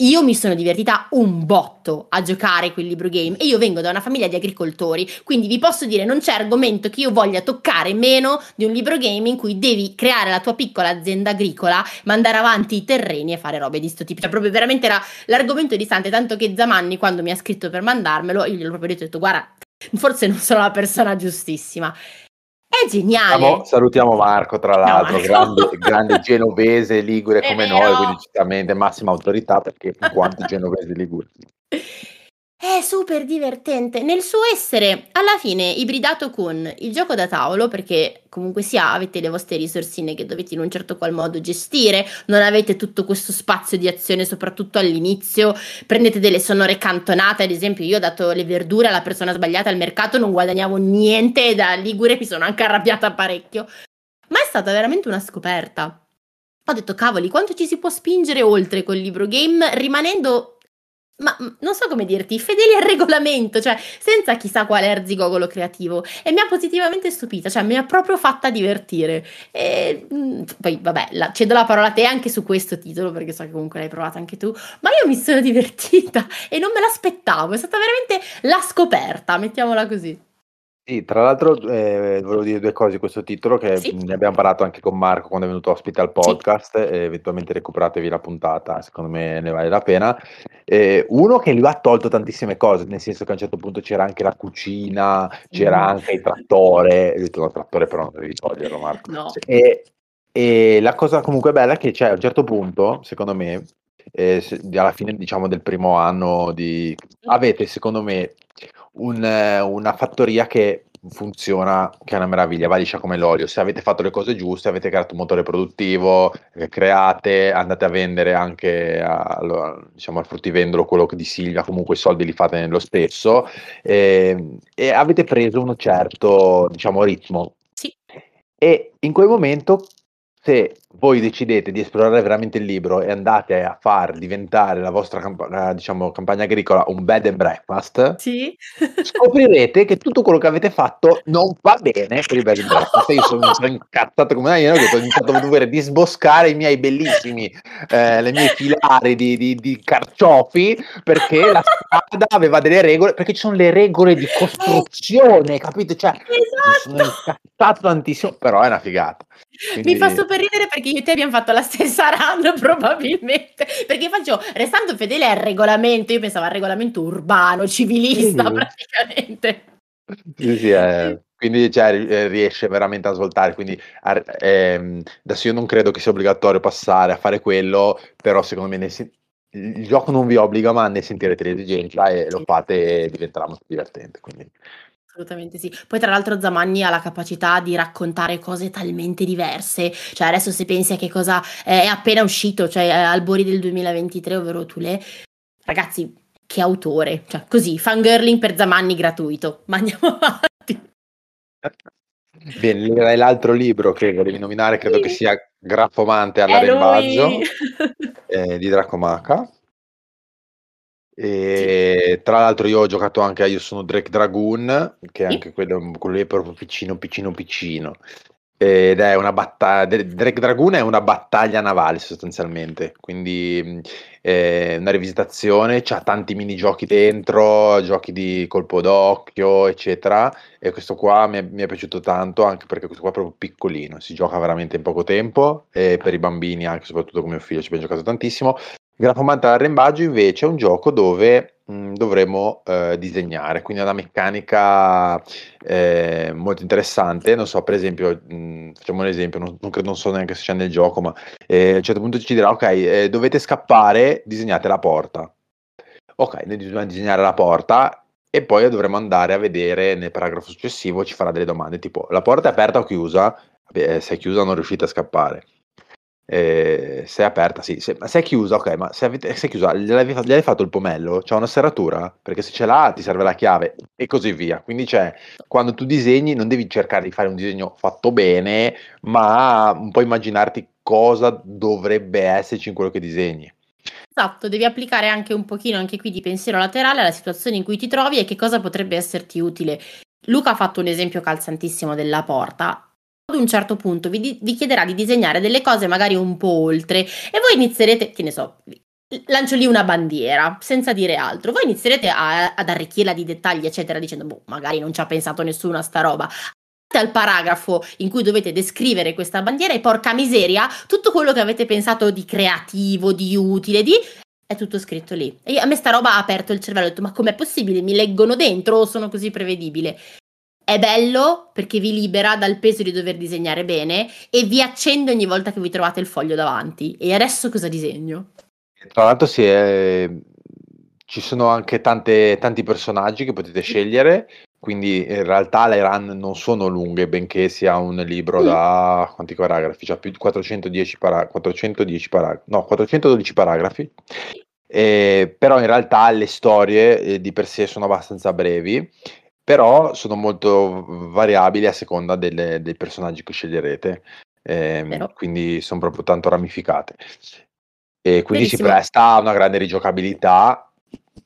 io mi sono divertita un botto a giocare quel libro game e io vengo da una famiglia di agricoltori, quindi vi posso dire non c'è argomento che io voglia toccare meno di un libro game in cui devi creare la tua piccola azienda agricola, mandare avanti i terreni e fare robe di sto tipo. Cioè, proprio veramente era l'argomento distante, tanto che Zamanni quando mi ha scritto per mandarmelo, io proprio detto, ho detto guarda, forse non sono la persona giustissima. È geniale. Salutiamo, salutiamo Marco, tra l'altro, Marco. grande, grande genovese ligure come noi, quindi certamente massima autorità perché in quanto genovese ligure. È super divertente nel suo essere alla fine ibridato con il gioco da tavolo perché comunque sia avete le vostre risorsine che dovete in un certo qual modo gestire, non avete tutto questo spazio di azione soprattutto all'inizio, prendete delle sonore cantonate, ad esempio io ho dato le verdure alla persona sbagliata al mercato, non guadagnavo niente da Ligure mi sono anche arrabbiata parecchio, ma è stata veramente una scoperta. Ho detto cavoli, quanto ci si può spingere oltre col libro game rimanendo ma mm, non so come dirti, fedeli al regolamento, cioè senza chissà quale erzigogolo creativo. E mi ha positivamente stupita, cioè mi ha proprio fatta divertire. E mm, poi, vabbè, la- cedo la parola a te anche su questo titolo, perché so che comunque l'hai provato anche tu. Ma io mi sono divertita e non me l'aspettavo, è stata veramente la scoperta, mettiamola così. Sì, tra l'altro eh, volevo dire due cose di questo titolo che Sì. ne abbiamo parlato anche con Marco quando è venuto ospite al podcast, e eventualmente recuperatevi la puntata, secondo me ne vale la pena. Eh, uno che lui ha tolto tantissime cose, nel senso che a un certo punto c'era anche la cucina, c'era Mm. anche il trattore, ho detto no, il trattore però non devi toglierlo Marco. No. E, e la cosa comunque bella è che c'è a un certo punto, secondo me, eh, alla fine diciamo del primo anno di... avete secondo me un, eh, una fattoria che funziona, che è una meraviglia, va liscia come l'olio. Se avete fatto le cose giuste, avete creato un motore produttivo, eh, create, andate a vendere anche al- diciamo, al fruttivendolo quello di Silvia, comunque i soldi li fate lo stesso ehm, e avete preso un certo diciamo, ritmo. Sì. E in quel momento, se voi decidete di esplorare veramente il libro e andate a far diventare la vostra camp- diciamo, campagna agricola un bed and breakfast, Sì. scoprirete che tutto quello che avete fatto non va bene per il bed and breakfast. Io sono, sono incazzato come una iena, che ho iniziato a dover disboscare i miei bellissimi, eh, le mie filari di, di- di carciofi perché la strada aveva delle regole, perché ci sono le regole di costruzione, capite? Cioè, mi sono Esatto. incazzato tantissimo, però è una figata. Quindi- Mi fa super ridere perché io e te abbiamo fatto la stessa run probabilmente perché faccio restando fedele al regolamento io pensavo al regolamento urbano civilista Sì. praticamente Sì, sì, eh, quindi cioè, eh, riesce veramente a svoltare. Quindi ehm, adesso io non credo che sia obbligatorio passare a fare quello, però secondo me sen- il gioco non vi obbliga, ma ne sentirete l'esigenza e lo fate e diventerà molto divertente. Quindi Assolutamente sì. Poi tra l'altro Zamanni ha la capacità di raccontare cose talmente diverse, cioè adesso se pensi a che cosa è appena uscito, cioè Albori del 2023, ovvero Tule, ragazzi, che autore, cioè così, fangirling per Zamanni gratuito, ma andiamo avanti. Bene, l'altro libro che volevi nominare credo Sì. che sia Graffomante È all'arrembaggio lui. eh, di Dracomaca. E tra l'altro io ho giocato anche a Io sono Drake Dragoon, che è Sì. anche quello, quello è proprio piccino, piccino, piccino. Ed è una battaglia, Drake Dragoon è una battaglia navale sostanzialmente, quindi è una rivisitazione, c'ha tanti minigiochi dentro, giochi di colpo d'occhio, eccetera. E questo qua mi è, mi è piaciuto tanto, anche perché questo qua è proprio piccolino, si gioca veramente in poco tempo e per i bambini, anche soprattutto come mio figlio, ci abbiamo giocato tantissimo. Graffomante all'arrembaggio invece è un gioco dove mh, dovremo eh, disegnare, quindi è una meccanica eh, molto interessante. Non so, per esempio, mh, facciamo un esempio, non, non credo, non so neanche se c'è nel gioco, ma eh, a un certo punto ci dirà, ok, eh, dovete scappare, disegnate la porta. Ok, noi dobbiamo disegnare la porta e poi dovremo andare a vedere nel paragrafo successivo, ci farà delle domande tipo, la porta è aperta o chiusa? Vabbè, se è chiusa non riuscite a scappare. Eh, se è aperta, sì. Se, se è chiusa, ok, ma se, avete, se è chiusa, gli avete fatto il pomello? C'è una serratura? Perché se ce l'ha ti serve la chiave e così via. Quindi c'è, quando tu disegni non devi cercare di fare un disegno fatto bene, ma un po' immaginarti cosa dovrebbe esserci in quello che disegni. Esatto, devi applicare anche un pochino anche qui di pensiero laterale alla situazione in cui ti trovi e che cosa potrebbe esserti utile. Luca ha fatto un esempio calzantissimo della porta. Ad un certo punto vi, di- vi chiederà di disegnare delle cose magari un po' oltre e voi inizierete, che ne so, lancio lì una bandiera senza dire altro. Voi inizierete a- ad arricchirla di dettagli, eccetera, dicendo, boh, magari non ci ha pensato nessuno a sta roba. Al paragrafo in cui dovete descrivere questa bandiera e porca miseria, tutto quello che avete pensato di creativo, di utile, di è tutto scritto lì. E a me sta roba ha aperto il cervello, ho detto, ma com'è possibile? Mi leggono dentro o sono così prevedibile? È bello perché vi libera dal peso di dover disegnare bene e vi accende ogni volta che vi trovate il foglio davanti. E adesso cosa disegno? Tra l'altro si è- ci sono anche tante- tanti personaggi che potete scegliere, quindi in realtà le run non sono lunghe, benché sia un libro da quanti paragrafi? C'ha più di 410 para- 410 para- no, 412 paragrafi. Eh, però in realtà le storie eh, di per sé sono abbastanza brevi, però sono molto variabili a seconda delle- dei personaggi che sceglierete, Ehm, quindi sono proprio tanto ramificate. E quindi si presta a una grande rigiocabilità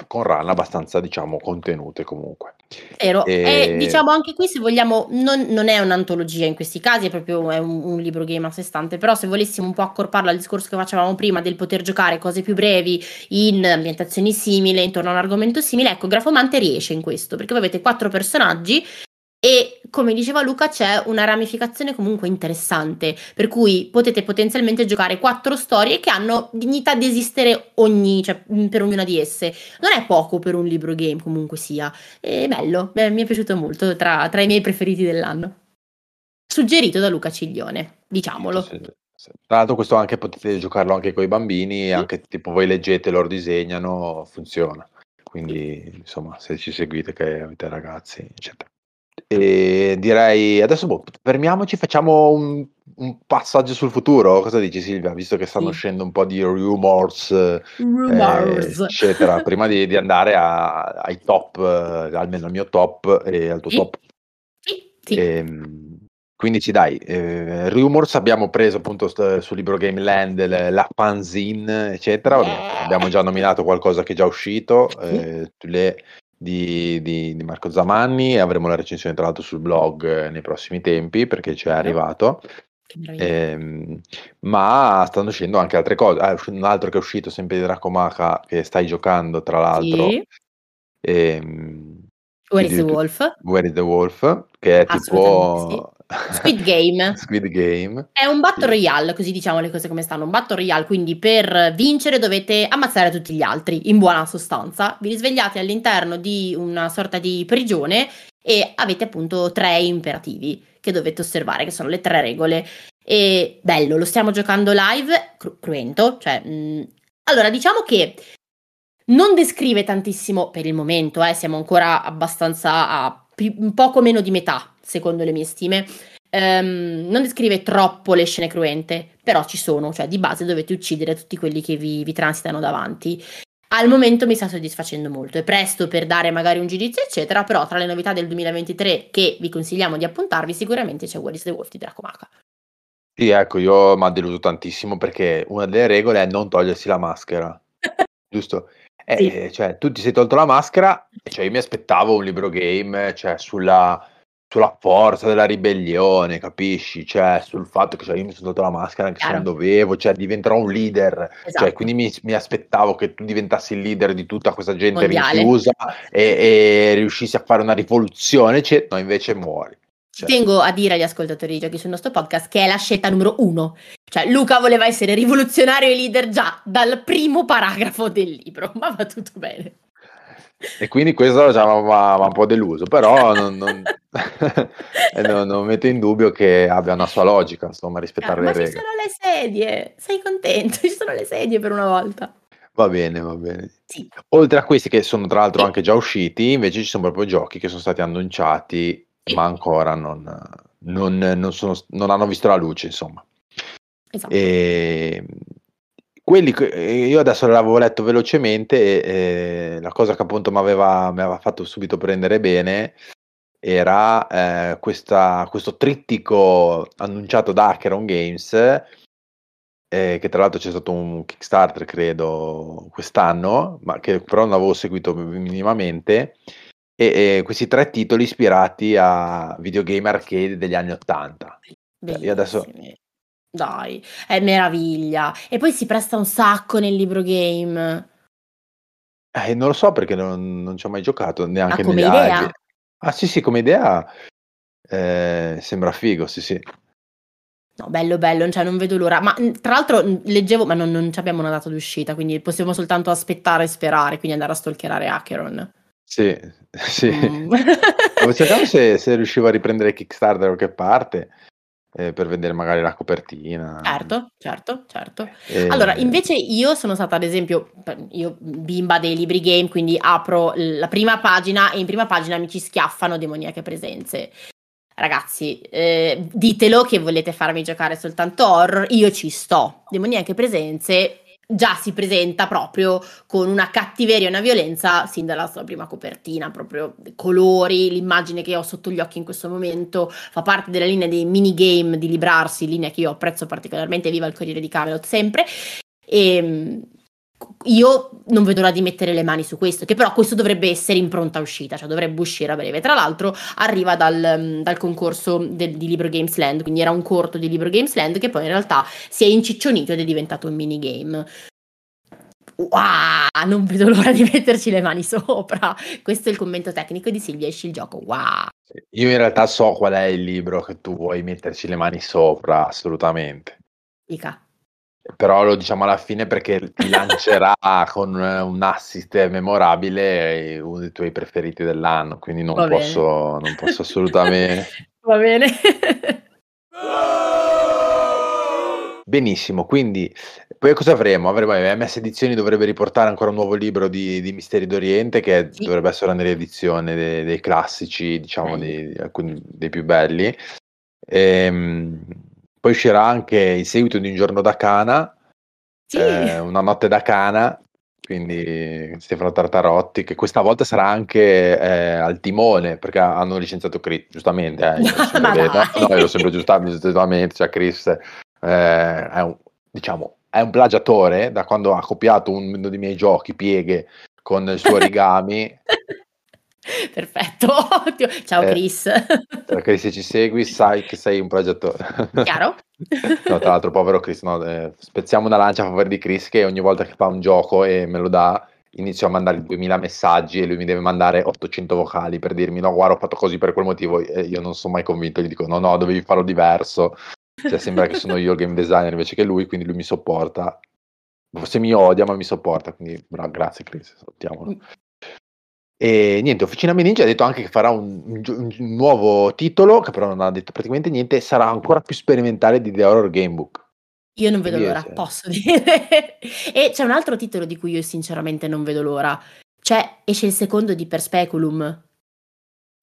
con run abbastanza, diciamo, contenute comunque. Vero. E- E diciamo anche qui, se vogliamo, non, non è un'antologia in questi casi, è proprio è un, un libro game a sé stante. Però, se volessimo un po' accorparlo al discorso che facevamo prima del poter giocare cose più brevi in ambientazioni simili, intorno a un argomento simile, ecco, Grafomante riesce in questo perché voi avete quattro personaggi. E come diceva Luca, c'è una ramificazione comunque interessante, per cui potete potenzialmente giocare quattro storie che hanno dignità di esistere ogni, cioè, mh, per ognuna di esse. Non è poco per un libro game, comunque sia. È bello, beh, mi è piaciuto molto, tra, tra i miei preferiti dell'anno. Suggerito da Luca Ciglione, diciamolo. Sì, sì. Tra l'altro questo anche potete giocarlo anche con i bambini, anche tipo voi leggete, loro disegnano, funziona. Quindi insomma, se ci seguite che avete ragazzi, eccetera. E direi adesso boh, fermiamoci, facciamo un, un passaggio sul futuro. Cosa dici Silvia? Visto che stanno Sì. uscendo un po' di rumors, eh, Rumors. eccetera, prima di, di andare a- ai top, eh, almeno al mio top e al tuo Sì. top. Sì, sì. Ehm, quindi ci dai, eh, Rumors abbiamo preso appunto st- sul libro Game Land le- la fanzine, eccetera. Vabbè, abbiamo già nominato qualcosa che è già uscito, eh, le- di, di- di Marco Zamanni, avremo la recensione tra l'altro sul blog eh, nei prossimi tempi perché ci è arrivato. Ehm, ma stanno uscendo anche altre cose. Ah, un altro che è uscito sempre di Dracomaka che stai giocando tra l'altro. Sì. ehm, Where is the Wolf? Where is the Wolf, che è tipo Squid Game. Squid Game. È un battle Sì. royale, così diciamo le cose come stanno. Un battle royale, quindi per vincere dovete ammazzare tutti gli altri, in buona sostanza. Vi risvegliate all'interno di una sorta di prigione e avete appunto tre imperativi che dovete osservare, che sono le tre regole. E bello, lo stiamo giocando live, cru- cruento, cioè... mh, allora, diciamo che non descrive tantissimo per il momento, eh, siamo ancora abbastanza a poco meno di metà, secondo le mie stime. Ehm, non descrive troppo le scene cruente, però ci sono, cioè di base dovete uccidere tutti quelli che vi, vi transitano davanti. Al momento mi sta soddisfacendo molto, è presto per dare magari un giudizio, eccetera, però tra le novità del 2023 che vi consigliamo di appuntarvi sicuramente c'è What is the Wolf di Dracomaka. Sì, ecco, io mi ha deluso tantissimo perché una delle regole è non togliersi la maschera, giusto? Eh, Sì. eh, cioè, tu ti sei tolto la maschera, e cioè io mi aspettavo un libro game, cioè, sulla, sulla forza della ribellione, capisci? Cioè, sul fatto che cioè, io mi sono tolto la maschera anche se Chiaro. non dovevo, cioè, diventerò un leader. Esatto. Cioè, quindi mi, mi aspettavo che tu diventassi il leader di tutta questa gente Mondiale. rinchiusa e, e riuscissi a fare una rivoluzione, eccetera. No, invece muori. Ci Cioè. tengo a dire agli ascoltatori di giochi sul nostro podcast che è la scelta numero uno. Cioè, Luca voleva essere rivoluzionario e leader già dal primo paragrafo del libro, ma va tutto bene. E quindi questo già mi ha un po' deluso, però non, non- e non- non metto in dubbio che abbia una sua logica, insomma, rispettare Ah, ma le ci regole. sono le sedie, sei contento? Ci sono le sedie per una volta. Va bene, va bene. Sì. Oltre a questi che sono tra l'altro Sì. anche già usciti, invece ci sono proprio giochi che sono stati annunciati. Ma ancora non, non- non sono- non hanno visto la luce, insomma. Esatto. E quelli io adesso l'avevo letto velocemente e e la cosa che appunto mi aveva, mi aveva fatto subito prendere bene era eh, questa- questo trittico annunciato da Acheron Games, eh, che tra l'altro c'è stato un Kickstarter credo quest'anno, ma che però non avevo seguito minimamente. E, e questi tre titoli ispirati a videogame arcade degli anni 80. Cioè, io adesso- Bellissimi. Dai, è meraviglia. E poi si presta un sacco nel libro game. Eh, non lo so perché non, non ci ho mai giocato neanche Ah, come idea? Ah sì sì, come idea eh, sembra figo, sì sì. No, bello, bello, cioè non vedo l'ora. Ma tra l'altro leggevo, ma non, non ci abbiamo una data d'uscita, quindi possiamo soltanto aspettare e sperare, quindi andare a stalkerare Acheron. Sì, sì. Mm. Stavo cercando se, se riuscivo a riprendere Kickstarter da qualche parte eh, per vedere magari la copertina. certo, certo, certo. Eh, Allora, invece io sono stata, ad esempio, io bimba dei libri game, quindi apro la prima pagina e in prima pagina mi ci schiaffano demoniache presenze. Ragazzi, eh, ditelo che volete farmi giocare soltanto horror, io ci sto. Demoniache presenze già si presenta proprio con una cattiveria e una violenza sin dalla sua prima copertina, proprio colori, l'immagine che ho sotto gli occhi in questo momento fa parte della linea dei minigame di librarsi, linea che io apprezzo particolarmente, viva il Corriere di Camelot sempre. E mh, io non vedo l'ora di mettere le mani su questo, che però questo dovrebbe essere in pronta uscita, cioè dovrebbe uscire a breve. Tra l'altro arriva dal, mh, dal concorso del- di Libro Games Land, quindi era un corto di Libro Games Land che poi in realtà si è inciccionito ed è diventato un minigame. Wow, non vedo l'ora di metterci le mani sopra. Questo è il commento tecnico di Silvia Esci il gioco. Wow. Io in realtà so qual è il libro che tu vuoi metterci le mani sopra, assolutamente. Dica. Però lo diciamo alla fine perché ti lancerà con eh, un assist memorabile uno dei tuoi preferiti dell'anno, quindi non posso, non posso assolutamente. Va bene. Benissimo, quindi poi cosa avremo? Avremo MS Edizioni dovrebbe riportare ancora un nuovo libro di, di Misteri d'Oriente che Sì. dovrebbe essere una riedizione dei, dei classici, diciamo, di, alcuni dei più belli. Ehm, poi uscirà anche il seguito di Un giorno da Cana, Sì. eh, Una notte da Cana, quindi Stefano Tartarotti, che questa volta sarà anche eh, al timone, perché hanno licenziato Chris, giustamente, eh, sempre Ma no, no, sempre giustamente, giustamente, cioè Chris eh, è un, diciamo, è un plagiatore, da quando ha copiato uno dei miei giochi, Pieghe, con il suo origami, Perfetto, ottimo. Ciao Eh, Chris. Cioè, Chris se ci segui sai che sei un plagiatore. Chiaro? No, tra l'altro, povero Chris, no, eh, spezziamo una lancia a favore di Chris che ogni volta che fa un gioco e me lo dà, inizio a mandare 2000 messaggi e lui mi deve mandare 800 vocali per dirmi no, guarda, ho fatto così per quel motivo e io non sono mai convinto, gli dico no, no, dovevi farlo diverso. Cioè, sembra che sono io il game designer invece che lui, quindi lui mi sopporta. Forse mi odia, ma mi sopporta, quindi bravo, grazie Chris, salutiamolo. E niente, Officina Ninja ha detto anche che farà un, un un nuovo titolo, che però non ha detto praticamente niente, sarà ancora più sperimentale di The Horror Gamebook. Io non vedo Quindi, l'ora, sì. posso dire. e c'è un altro titolo di cui io sinceramente non vedo l'ora. Cioè, esce il secondo di Perspeculum.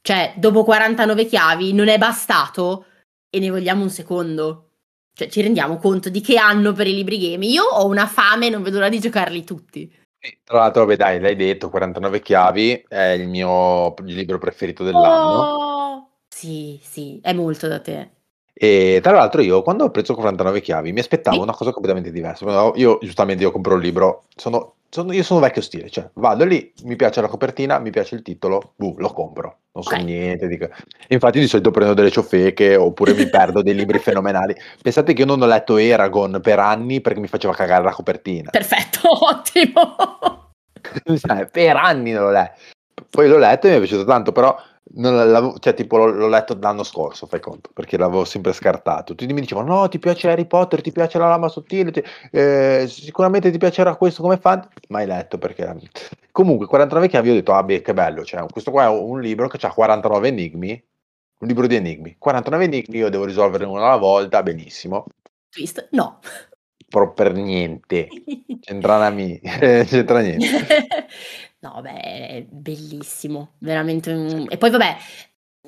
Cioè, dopo 49 chiavi non è bastato e ne vogliamo un secondo. Cioè, ci rendiamo conto di che hanno per i libri game. Io ho una fame e non vedo l'ora di giocarli tutti. Tra l'altro, vabbè, dai, l'hai detto, 49 chiavi è il mio libro preferito dell'anno. Oh, sì, sì, è molto da te. E tra l'altro io quando ho preso 49 chiavi mi aspettavo Sì. una cosa completamente diversa. Io giustamente io compro un libro, sono, sono- io sono vecchio stile, cioè vado lì, mi piace la copertina, mi piace il titolo, buh, lo compro. Non so Ok. niente di... Infatti di solito prendo delle ciofeche oppure mi perdo dei libri fenomenali. Pensate che io non ho letto Eragon per anni perché mi faceva cagare la copertina. Perfetto, ottimo. Cioè, per anni non l'ho letto. Poi l'ho letto e mi è piaciuto tanto, però cioè, tipo, l'ho, l'ho letto l'anno scorso, fai conto, perché l'avevo sempre scartato. Tutti mi dicevano: No, ti piace Harry Potter, ti piace la lama sottile, ti- eh, sicuramente ti piacerà questo come fan. Mai letto perché. Comunque, 49 chiavi, ho detto: Ah, beh, che bello. Cioè, questo qua è un libro che ha 49 enigmi. Un libro di enigmi. 49 enigmi, io devo risolvere uno alla volta, benissimo. Twist? No. Però per niente. C'entra, mi- c'entra niente. no, beh, è bellissimo, veramente. un- E poi, vabbè,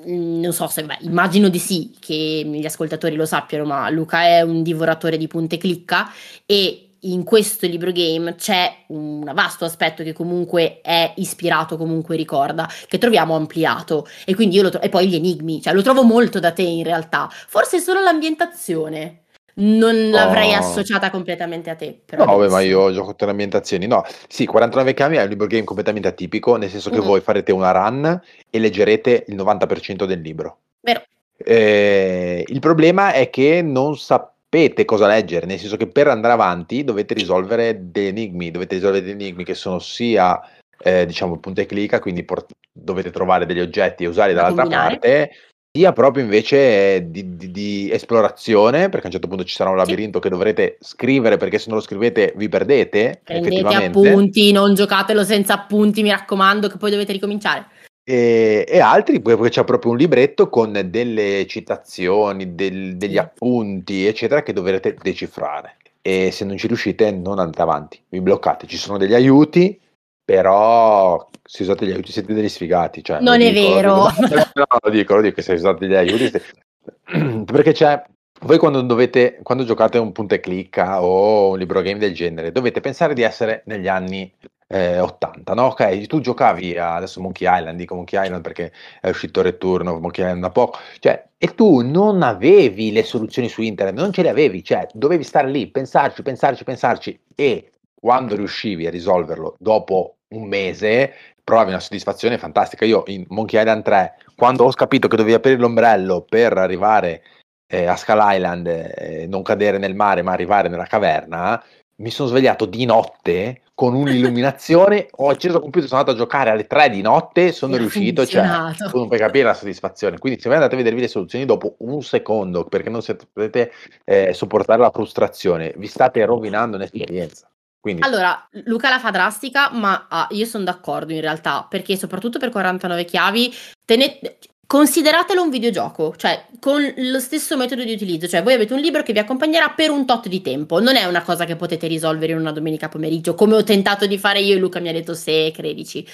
mh, non so se, beh, immagino di sì che gli ascoltatori lo sappiano, ma Luca è un divoratore di punte clicca e in questo libro game c'è un vasto aspetto che comunque è ispirato, comunque ricorda, che troviamo ampliato e quindi io lo tro- e poi gli enigmi, cioè lo trovo molto da te in realtà, forse solo l'ambientazione. Non l'avrei Oh. associata completamente a te. Però No, vabbè, ma io gioco con le ambientazioni. No, sì, 49 chiavi è un libro game completamente atipico, nel senso che Mhm. voi farete una run e leggerete il 90% del libro. Vero. Eh, il problema è che non sapete cosa leggere, nel senso che per andare avanti dovete risolvere degli enigmi, dovete risolvere degli enigmi che sono sia, eh, diciamo, punta e clicca, quindi port- dovete trovare degli oggetti e usarli Da dall'altra combinare. parte, sia proprio invece eh, di, di- di esplorazione, perché a un certo punto ci sarà un labirinto che dovrete scrivere, perché se non lo scrivete vi perdete, Prendete appunti, non giocatelo senza appunti, mi raccomando, che poi dovete ricominciare. e, e altri poi c'è proprio un libretto con delle citazioni, del- degli Sì. appunti, eccetera, che dovrete decifrare. E se non ci riuscite, non andate avanti, vi bloccate. Ci sono degli aiuti, però se usate gli aiuti siete degli sfigati. Cioè, Non lo è dico, lo vero. dico. No, lo dico, lo dico, che se usate gli aiuti siete- Perché c'è. Voi quando dovete, quando giocate un punta e clicca o un libro game del genere, dovete pensare di essere negli anni eh, 80, no? Ok, tu giocavi a, adesso Monkey Island, dico Monkey Island perché è uscito Return of Monkey Island da poco, cioè, e tu non avevi le soluzioni su internet, non ce le avevi, cioè, dovevi stare lì, pensarci, pensarci, pensarci, e quando riuscivi a risolverlo dopo un mese, provavi una soddisfazione fantastica. Io in Monkey Island 3, quando ho capito che dovevi aprire l'ombrello per arrivare eh, a Skull Island, eh, non cadere nel mare, ma arrivare nella caverna, mi sono svegliato di notte con un'illuminazione, ho acceso il computer, sono andato a giocare alle 3 di notte, sono E ha riuscito, cioè, tu non puoi capire la soddisfazione. Quindi se voi andate a vedervi le soluzioni dopo un secondo, perché non potete eh, sopportare la frustrazione, vi state rovinando un'esperienza. Quindi, Allora, Luca la fa drastica, ma ah, io sono d'accordo in realtà, perché soprattutto per 49 chiavi, tene- consideratelo un videogioco, cioè con lo stesso metodo di utilizzo, cioè voi avete un libro che vi accompagnerà per un tot di tempo, non è una cosa che potete risolvere in una domenica pomeriggio, come ho tentato di fare io e Luca mi ha detto se credici.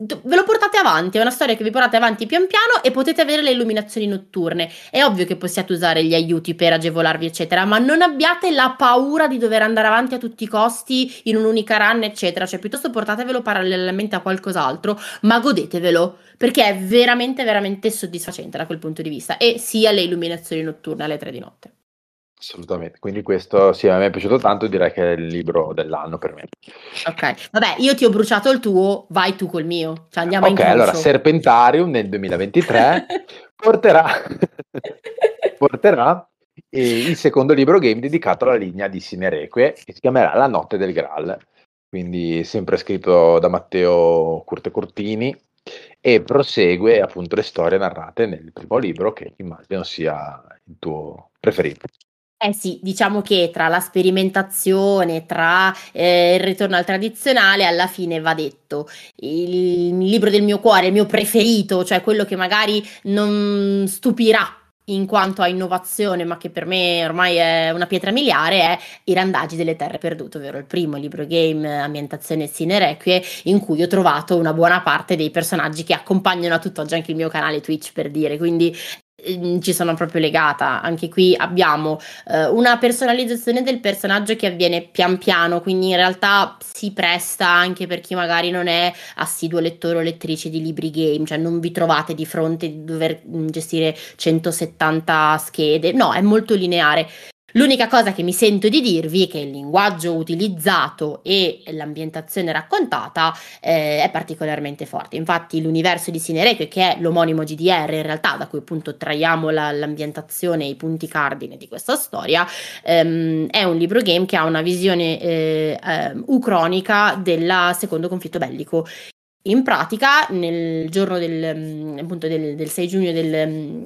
Ve lo portate avanti, è una storia che vi portate avanti pian piano e potete avere le illuminazioni notturne. È ovvio che possiate usare gli aiuti per agevolarvi, eccetera, ma non abbiate la paura di dover andare avanti a tutti i costi in un'unica run, eccetera. Cioè, piuttosto portatevelo parallelamente a qualcos'altro, ma godetevelo, perché è veramente, veramente soddisfacente da quel punto di vista. E sia le illuminazioni notturne alle tre di notte. Assolutamente. Quindi questo sì, a me è piaciuto tanto, direi che è il libro dell'anno per me. Ok, vabbè, io ti ho bruciato il tuo, vai tu col mio. Cioè, andiamo a Ok, incrocio. allora Serpentarium nel 2023 porterà, porterà eh, il secondo libro game dedicato alla linea di Sinereque che si chiamerà La notte del Graal. Quindi sempre scritto da Matteo Curte Cortini e prosegue appunto le storie narrate nel primo libro che immagino sia il tuo preferito. Eh sì, diciamo che tra la sperimentazione, tra eh, il ritorno al tradizionale, alla fine va detto, il libro del mio cuore, il mio preferito, cioè quello che magari non stupirà in quanto a innovazione, ma che per me ormai è una pietra miliare, è I randaggi delle terre perdute, ovvero il primo libro game ambientazione Sine Requie, in cui ho trovato una buona parte dei personaggi che accompagnano a tutt'oggi anche il mio canale Twitch, per dire. Quindi ci sono proprio legata. Anche qui abbiamo eh, una personalizzazione del personaggio che avviene pian piano, quindi in realtà si presta anche per chi magari non è assiduo lettore o lettrice di libri game, cioè non vi trovate di fronte a dover mm, gestire 170 schede, no, è molto lineare. L'unica cosa che mi sento di dirvi è che il linguaggio utilizzato e l'ambientazione raccontata eh, è particolarmente forte. Infatti, l'universo di Sinereque, che è l'omonimo GDR in realtà, da cui appunto traiamo la, l'ambientazione e i punti cardine di questa storia, ehm, è un libro game che ha una visione eh, eh, ucronica del secondo conflitto bellico. In pratica, nel giorno del, mm, appunto del, del 6 giugno del, mm,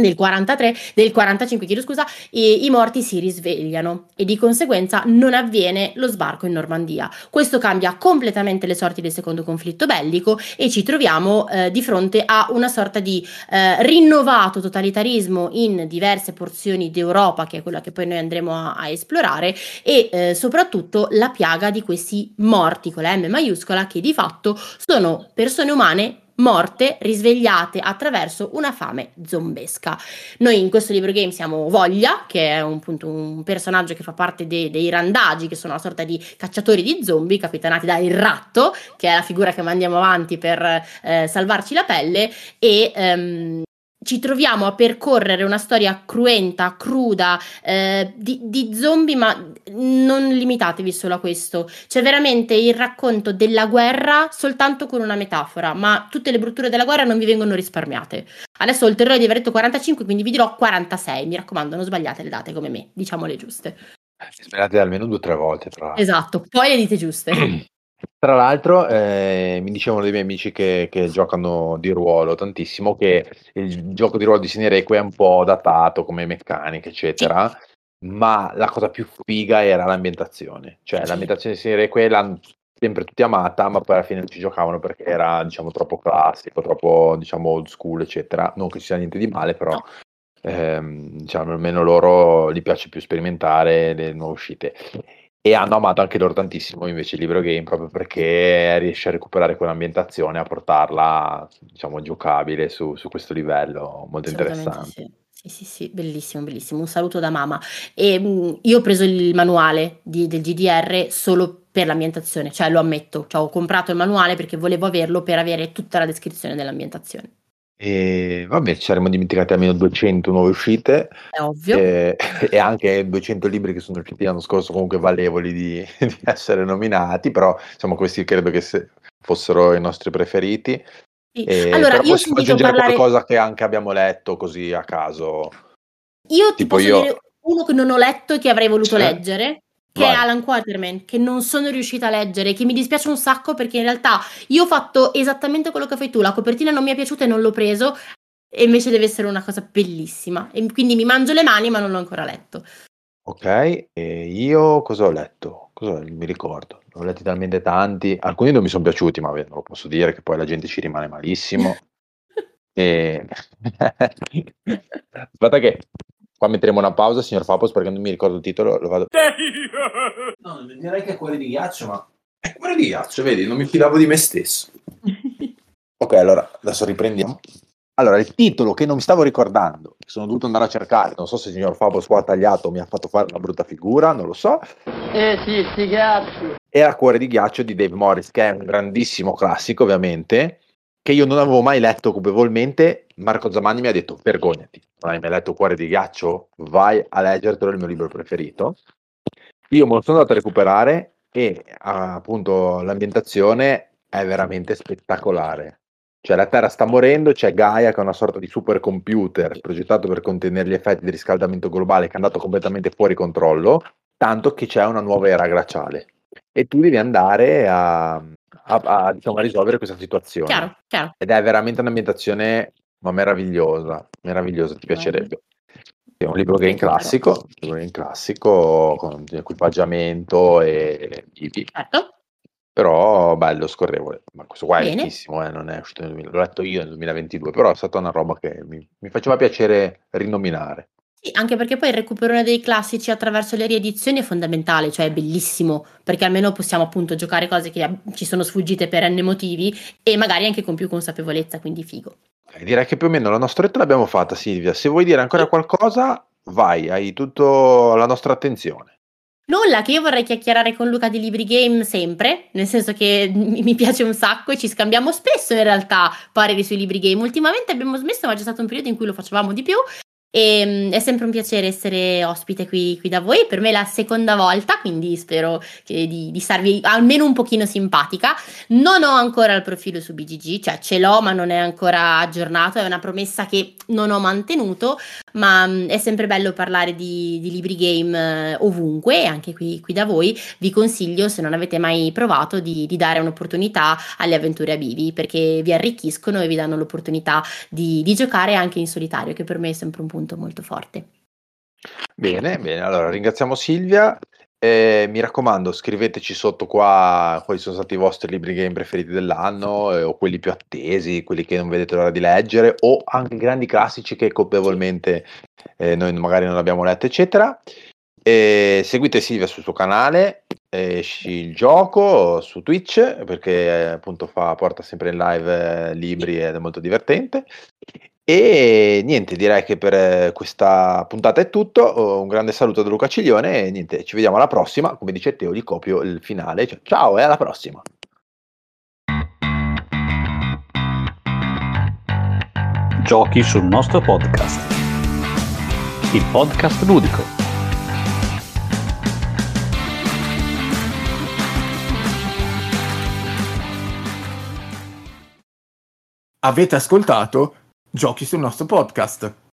del 43, del 45, chiedo scusa, i morti si risvegliano e di conseguenza non avviene lo sbarco in Normandia. Questo cambia completamente le sorti del secondo conflitto bellico e ci troviamo eh, di fronte a una sorta di eh, rinnovato totalitarismo in diverse porzioni d'Europa, che è quella che poi noi andremo a, a esplorare, e eh, soprattutto la piaga di questi morti con la M maiuscola che di fatto sono persone umane morte risvegliate attraverso una fame zombesca. Noi in questo libro game siamo Voglia, che è un, appunto, un personaggio che fa parte de- dei randagi, che sono una sorta di cacciatori di zombie capitanati da Il Ratto, che è la figura che mandiamo avanti per eh, salvarci la pelle, e ehm, ci troviamo a percorrere una storia cruenta, cruda, eh, di, di, zombie, ma non limitatevi solo a questo. C'è veramente il racconto della guerra soltanto con una metafora, ma tutte le brutture della guerra non vi vengono risparmiate. Adesso ho il terrore di aver detto 45, quindi vi dirò 46. Mi raccomando, non sbagliate le date come me, diciamo le giuste. Sbagliate almeno due o tre volte, tra Esatto, poi le dite giuste. Tra l'altro, eh, mi dicevano dei miei amici che, che, giocano di ruolo tantissimo che il gioco di ruolo di Sinereque è un po' datato come meccanica, eccetera. Sì. Ma la cosa più figa era l'ambientazione. Cioè, sì. l'ambientazione di Sinereque l'hanno sempre tutti amata, ma poi alla fine non ci giocavano perché era, diciamo, troppo classico, troppo, diciamo, old school, eccetera. Non che ci sia niente di male, però. No. Ehm, diciamo, almeno loro gli piace più sperimentare le nuove uscite e hanno amato anche loro tantissimo invece il libro game proprio perché riesce a recuperare quell'ambientazione a portarla diciamo giocabile su, su questo livello molto interessante sì. Sì, sì, sì, bellissimo, bellissimo. Un saluto da mamma. E, mh, mm, io ho preso il manuale di, del GDR solo per l'ambientazione, cioè lo ammetto. Cioè, ho comprato il manuale perché volevo averlo per avere tutta la descrizione dell'ambientazione. E vabbè, ci saremmo dimenticati almeno 200 nuove uscite. È ovvio. E, e anche 200 libri che sono usciti l'anno scorso, comunque valevoli di, di essere nominati, però insomma questi credo che fossero i nostri preferiti. Sì. E, allora, io ho sentito parlare... qualcosa che anche abbiamo letto così a caso. Io ti tipo posso io... dire uno che non ho letto e che avrei voluto cioè? leggere, che Vai. è Alan Quaterman, che non sono riuscita a leggere, che mi dispiace un sacco perché in realtà io ho fatto esattamente quello che fai tu, la copertina non mi è piaciuta e non l'ho preso, e invece deve essere una cosa bellissima. E quindi mi mangio le mani, ma non l'ho ancora letto. Ok, e io cosa ho letto? Cosa mi ricordo? Ne ho letti talmente tanti, alcuni non mi sono piaciuti, ma non lo posso dire che poi la gente ci rimane malissimo. e... Aspetta che Qua metteremo una pausa, signor Fapos, perché non mi ricordo il titolo. Lo vado... No, direi che è cuore di ghiaccio, ma... È cuore di ghiaccio, vedi, non mi fidavo di me stesso. ok, allora, adesso riprendiamo. Allora, il titolo che non mi stavo ricordando, che sono dovuto andare a cercare, non so se il signor Fabos qua ha tagliato o mi ha fatto fare una brutta figura, non lo so. Eh sì, sti ghiacci. Era Cuore di ghiaccio di Dave Morris, che è un grandissimo classico, ovviamente, che io non avevo mai letto cupevolmente. Marco Zamani mi ha detto: Vergognati, non hai mai letto Cuore di ghiaccio? Vai a leggertelo, è il mio libro preferito. Io me lo sono andato a recuperare e appunto l'ambientazione è veramente spettacolare. Cioè la Terra sta morendo, c'è Gaia che è una sorta di supercomputer progettato per contenere gli effetti del riscaldamento globale che è andato completamente fuori controllo, tanto che c'è una nuova era glaciale. E tu devi andare a, a, a, diciamo, a risolvere questa situazione. Chiaro, chiaro. Ed è veramente un'ambientazione ma meravigliosa, meravigliosa, ti piacerebbe. È un libro game classico, un libro game classico con equipaggiamento e vivi. Certo. Però bello, scorrevole. Ma questo qua è vecchissimo, eh, non è uscito nel 2000, l'ho letto io nel 2022, però è stata una roba che mi, mi faceva piacere rinominare. Sì, anche perché poi il recupero dei classici attraverso le riedizioni è fondamentale, cioè è bellissimo, perché almeno possiamo appunto giocare cose che ci sono sfuggite per n motivi e magari anche con più consapevolezza, quindi figo. Direi che più o meno la nostra retta l'abbiamo fatta, Silvia. Se vuoi dire ancora qualcosa, vai, hai tutto la nostra attenzione. Nulla, che io vorrei chiacchierare con Luca di Libri Game sempre, nel senso che mi mi piace un sacco e ci scambiamo spesso in realtà pareri sui libri game. Ultimamente abbiamo smesso, ma c'è stato un periodo in cui lo facevamo di più. E mm, è sempre un piacere essere ospite qui, qui da voi. Per me è la seconda volta, quindi spero di, di starvi almeno un pochino simpatica. Non ho ancora il profilo su BGG, cioè ce l'ho, ma non è ancora aggiornato. È una promessa che non ho mantenuto ma mh, è sempre bello parlare di, di libri game eh, ovunque, anche qui, qui da voi. Vi consiglio, se non avete mai provato, di, di dare un'opportunità alle avventure a Bivi, perché vi arricchiscono e vi danno l'opportunità di, di giocare anche in solitario, che per me è sempre un punto molto forte. Bene, bene. Allora, ringraziamo Silvia. Eh, mi raccomando, scriveteci sotto qua quali sono stati i vostri libri game preferiti dell'anno, eh, o quelli più attesi, quelli che non vedete l'ora di leggere, o anche i grandi classici che colpevolmente eh, noi magari non abbiamo letto, eccetera. Seguite Silvia sul suo canale, esci il gioco su Twitch, perché appunto fa, porta sempre in live eh, libri ed è molto divertente. E niente, direi che per eh, questa puntata è tutto. Oh, Un grande saluto da Luca Ciglione e niente, ci vediamo alla prossima. Come dice Teo, gli copio il finale. Ciao e alla prossima. Giochi sul nostro podcast. Il podcast ludico. Avete ascoltato Giochi sul nostro podcast.